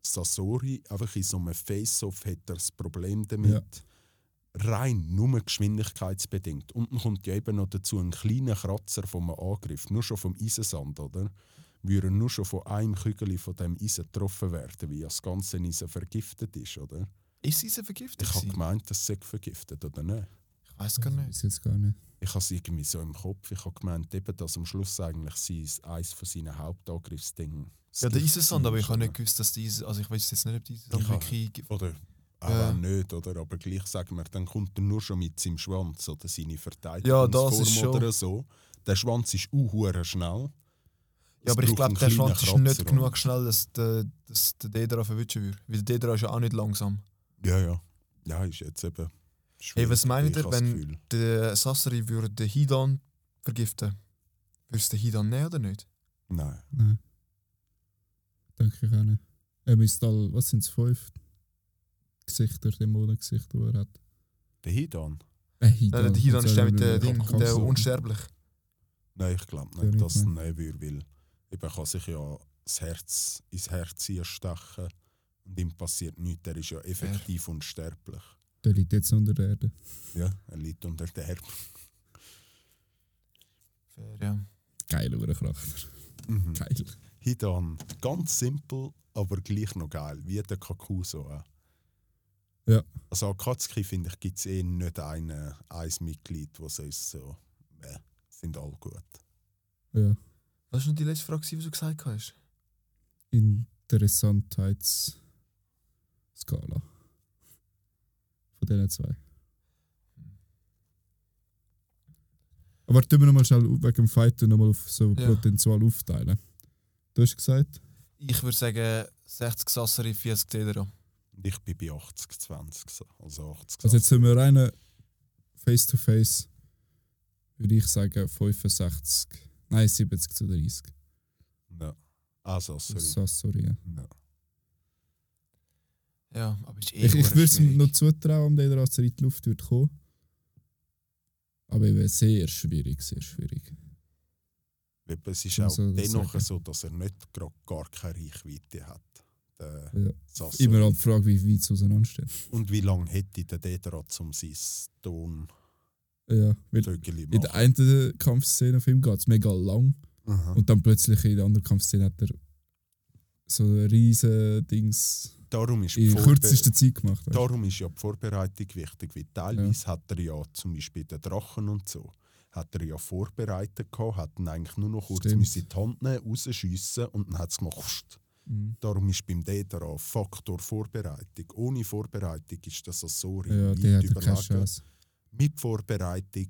Sasori. Einfach in so einem Face-Off hat er das Problem damit. Rein nur geschwindigkeitsbedingt. Und dann kommt ja eben noch dazu ein kleiner Kratzer vom Angriff, nur schon vom Eisensand, oder? Würde nur schon von einem Kügel von dem Eisen getroffen werden, wie das ganze Eisen vergiftet ist, oder? Ist sie vergiftet? Ich habe gemeint, das sei vergiftet, oder nicht? Ich weiß gar nicht. Ist jetzt gar nicht. Ich habe es irgendwie so im Kopf. Ich habe gemeint, eben, dass am Schluss eigentlich sie eines von seinen Hauptangriffsdingen. Ja, der Eisensand, aber ich habe nicht gewusst, dass die also ich weiß jetzt nicht, ob die Ich Eisensand habe- wirklich gibt. Oder auch Ja. nicht, oder? Aber gleich sagen wir, dann kommt er nur schon mit seinem Schwanz oder seine Ja, Verteidigungsform das ist schon- oder so. Der Schwanz ist auch hure schnell. Ja, aber ich glaube, der Schwanz ist nicht genug schnell, dass der, dass der Dedra verwischen würde. Weil der Dedra ist ja auch nicht langsam. Ja, ja. Ja, ist jetzt eben. Hey, was meint Ich ihr, wenn der Sassari würde den Hidan vergiften? Würdest du den Hidan nehmen oder nicht? Nein. Nein. Denke ich auch nicht. Er müsste all, was sind es, fünf Gesichter, Dämonengesichter, die er hat. Der Hidan? Äh, Hidan. Nein, der Hidan ist der mit der dem Ding, der unsterblich. Nein, ich glaube nicht, dass es nein. nehmen würde, weil eben kann sich ja das Herz ins Herz einstechen und ihm passiert nichts. Er ist ja effektiv unsterblich. Der liegt jetzt unter der Erde. Ja, er liegt unter der Erde. Fair, ja. Geil, Uhrenkracher. Mhm. Geil. Hidan, ganz simpel, aber gleich noch geil, wie der Kakuso. Ja. Also Akatsuki, finde ich, gibt es eh nicht eine, ein Mitglied, das so ist, so, äh, sind alle gut. Ja. Was war noch die letzte Frage, die du gesagt hast? Interessantheitsskala. Diesen zwei. Aber tun wir nochmal schnell wegen dem Fight nochmal auf so Ja. Potenzial aufteilen. Du hast gesagt, Ich würde sagen 60 Sassari, 40 Dedra. Und ich bin bei 80, 20, so, also 80. also jetzt sind wir rein face-to-face, würde ich sagen 65, nein 70 zu 30. ja. Also, sorry. So, sorry. Ja. Ja. Ja, aber ist eh Ich, ich würde es noch zutrauen, dass er als er in die Luft wird kommen. Aber ich wäre sehr schwierig, sehr schwierig. Eben, Es ist man auch so dennoch sagen. so, dass er nicht grad gar keine Reichweite hat. Ja. Sassari. Immer halt die Frage, wie weit es auseinanderstehen. Und wie lange hätte der Dedra, um sein Ton Ja, weil Tögeli in der einen Kampfszene auf ihm geht es mega lang Aha. und dann plötzlich in der anderen Kampfszene hat er so ein riesen Dings Darum ist, in kürzester Zeit gemacht. weißt darum ist ja die Vorbereitung wichtig, weil teilweise hat er ja zum Beispiel den Drachen und so, hat er ja vorbereitet gehabt, hat ihn eigentlich nur noch kurz Stimmt. in die Hand nehmen, rausschiessen und dann hat es gemacht. Mhm. Darum ist beim Dedra Faktor Vorbereitung. Ohne Vorbereitung ist das Asori Ja, weit ja überlegen. Mit Vorbereitung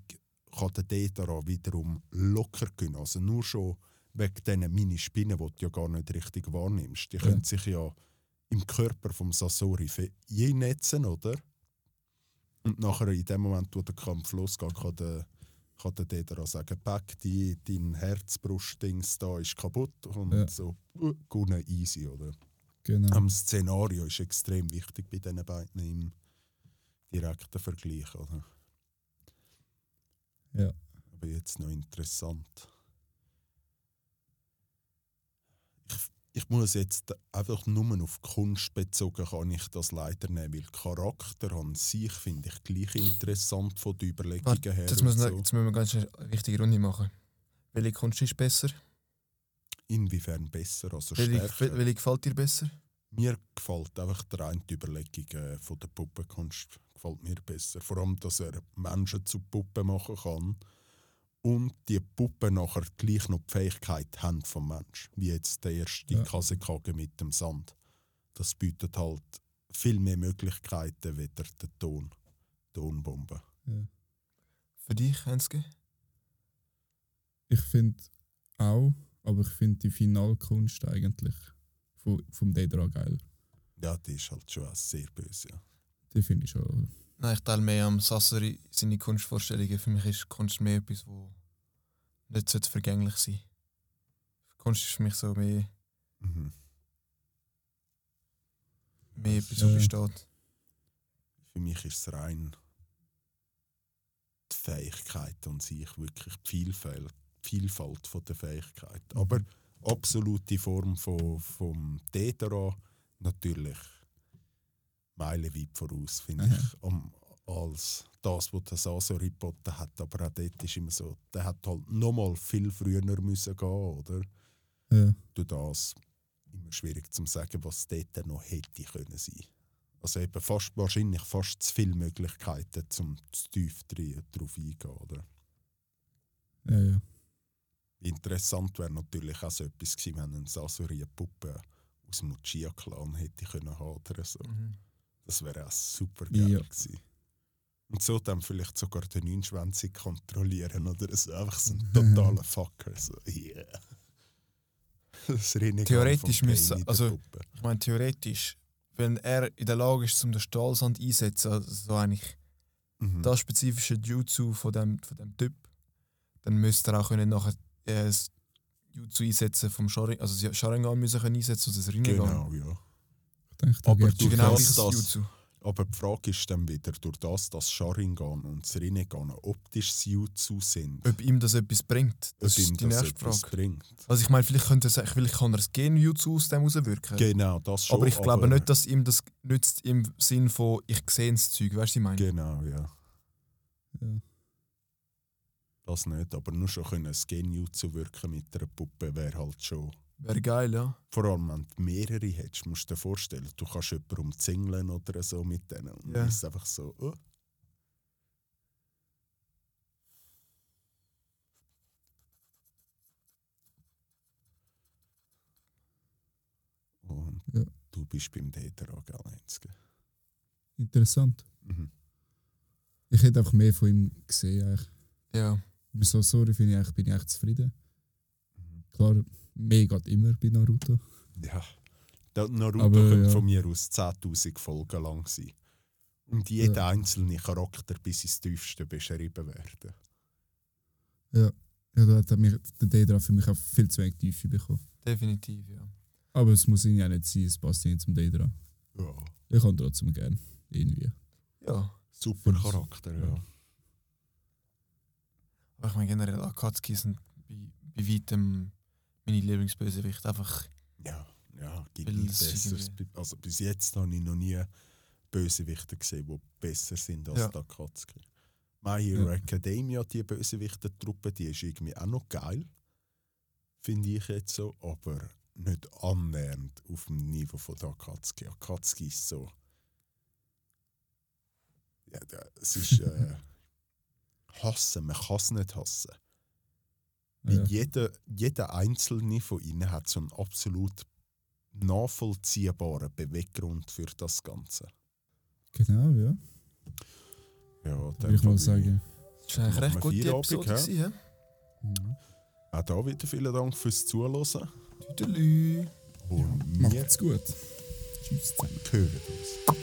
kann der Dedra wiederum locker gewinnen. Also nur schon wegen diesen Mini-Spinnen, die du ja gar nicht richtig wahrnimmst. Die Ja. können sich ja im Körper vom Sasori einnetzen, oder? Und nachher in dem Moment, wo der Kampf losgeht, kann der, kann der Dedra sagen, pack die, dein Herzbrustdings da ist kaputt und Ja. so, uh, gut easy, oder? Genau. Am Szenario ist extrem wichtig bei diesen beiden im direkten Vergleich, oder? Ja. Aber jetzt noch interessant. Ich, muss jetzt einfach nur auf Kunst bezogen, kann ich das leider nehmen, weil Charakter an sich finde ich gleich interessant von den Überlegungen Warte, her. Jetzt müssen, wir, so. jetzt müssen wir ganz eine richtige Runde machen. Welche Kunst ist besser? Inwiefern besser, also Welche, stärker. welche gefällt dir besser? Mir gefällt einfach der eine die Überlegung äh, von der Puppenkunst gefällt mir besser. Vor allem, dass er Menschen zu Puppen machen kann und die Puppen nachher gleich noch die Fähigkeit haben vom Mensch, wie jetzt der erste Ja. Kasekage mit dem Sand. Das bietet halt viel mehr Möglichkeiten wie der der Ton, Tonbombe. Für dich, Henske? Ich finde auch, aber ich finde die Finalkunst eigentlich vom, vom Dedra geil. Ja, die ist halt schon sehr böse. Ja. Die finde ich schon. Nein, ich teile mehr am Sassari seine Kunstvorstellungen. Für mich ist Kunst mehr etwas, wo nicht sollte vergänglich sein Kunst ist für mich so mehr, Mhm. mehr etwas, was besteht. Für mich ist es rein die Fähigkeit an sich, wirklich die Vielfalt, die Vielfalt von der Fähigkeit. Aber absolute Form von, vom Dedera natürlich meilenweit voraus, finde ich, am, als das, was der Sasori geboten hat. Aber auch dort ist immer so, der hat halt nochmal viel früher müssen gehen, oder? Ja. durch das immer schwierig zu sagen, was dort noch hätte können sein. Also eben fast, wahrscheinlich fast zu viele Möglichkeiten, um zu tief drauf eingehen. Oder? Ja, ja. Interessant wäre natürlich auch so etwas gewesen, wenn ein Sasori eine Puppe aus dem Uchiha-Clan hätte können haben oder so. Mhm. Das wäre auch super geil Ja. gewesen. Und so dann vielleicht sogar den Neunschwänzig kontrollieren oder so. Einfach so ein Mhm. totaler Fucker. So, yeah. das Theoretisch müssen- also-. Ich meine, theoretisch, wenn er in der Lage ist, um den Stahlsand einzusetzen, also so eigentlich Mhm. das spezifische Jutsu von dem, von dem Typ, dann müsste er auch können nachher äh, das Jutsu einsetzen vom Sharingan, also Sharingan müssen können einsetzen, also das Rinnegan. Genau, ja. Da Aber du- Genau das-. Aber die Frage ist dann wieder, durch das, dass Sharingan und das Rinnegan optisch Jutsu sind, Ob ihm das etwas bringt, das ob ihm ist die das nächste etwas Frage. bringt. Also ich meine, vielleicht, könnte er, vielleicht kann er das Gen-Jutsu aus dem rauswirken. Genau, das schon. aber ich glaube aber- nicht, dass ihm das nützt im Sinn von ich sehe das Zeug, weißt du, was ich meine? Genau, ja. Ja. Das nicht, aber nur schon können das Genjutsu wirken mit einer Puppe wäre halt schon. Wäre geil, ja. Vor allem, wenn du mehrere hättest, musst du dir vorstellen, du kannst jemanden umzingeln oder so mit denen. Und Ja. dann ist es einfach so, oh. Und Ja. du bist beim Täter gell, Heinzke? Interessant. Mhm. Ich hätte einfach mehr von ihm gesehen. Eigentlich. Ja. Ich bin so sorry, finde ich, eigentlich- bin ich echt zufrieden. Mhm. Klar, mehr geht immer bei Naruto. Ja. Der Naruto Aber, könnte ja. von mir aus 10.000 Folgen lang sein. Und jeder Ja. einzelne Charakter bis ins Tiefste beschrieben werden. Ja, da hat mich, der Daedra für mich auch viel zu wenig Tiefe bekommen. Definitiv, ja. Aber es muss ihn ja nicht sein, es passt nicht zum Daedra. Ja. Ich kann trotzdem gern. Irgendwie. Ja. Super Find's- Charakter, ja. ja. Aber ich meine generell, Akatsuki sind bei, bei weitem meine Lieblingsbösewicht. Einfach, Ja, ja, gibt es Besseres. Also bis jetzt habe ich noch nie Bösewichte gesehen, die besser sind als Ja. der Akatsuki. My Hero Ja. Academia, die Bösewichte-Truppe, die ist irgendwie auch noch geil. Finde ich jetzt so, aber nicht annähernd auf dem Niveau von der Akatsuki. Akatsuki ist so. Ja, es ist. Äh, hassen, man kann es nicht hassen. Ja. Jeder, jeder einzelne von ihnen hat so einen absolut nachvollziehbaren Beweggrund für das Ganze. Genau, ja. Ja, Würde ich mal sagen. das ist eigentlich Machen recht gute Episode. gewesen, Mhm. Auch da wieder vielen Dank fürs Zuhören. Tüdelü. Und wir Macht's gut. Tschüss zusammen. hören uns.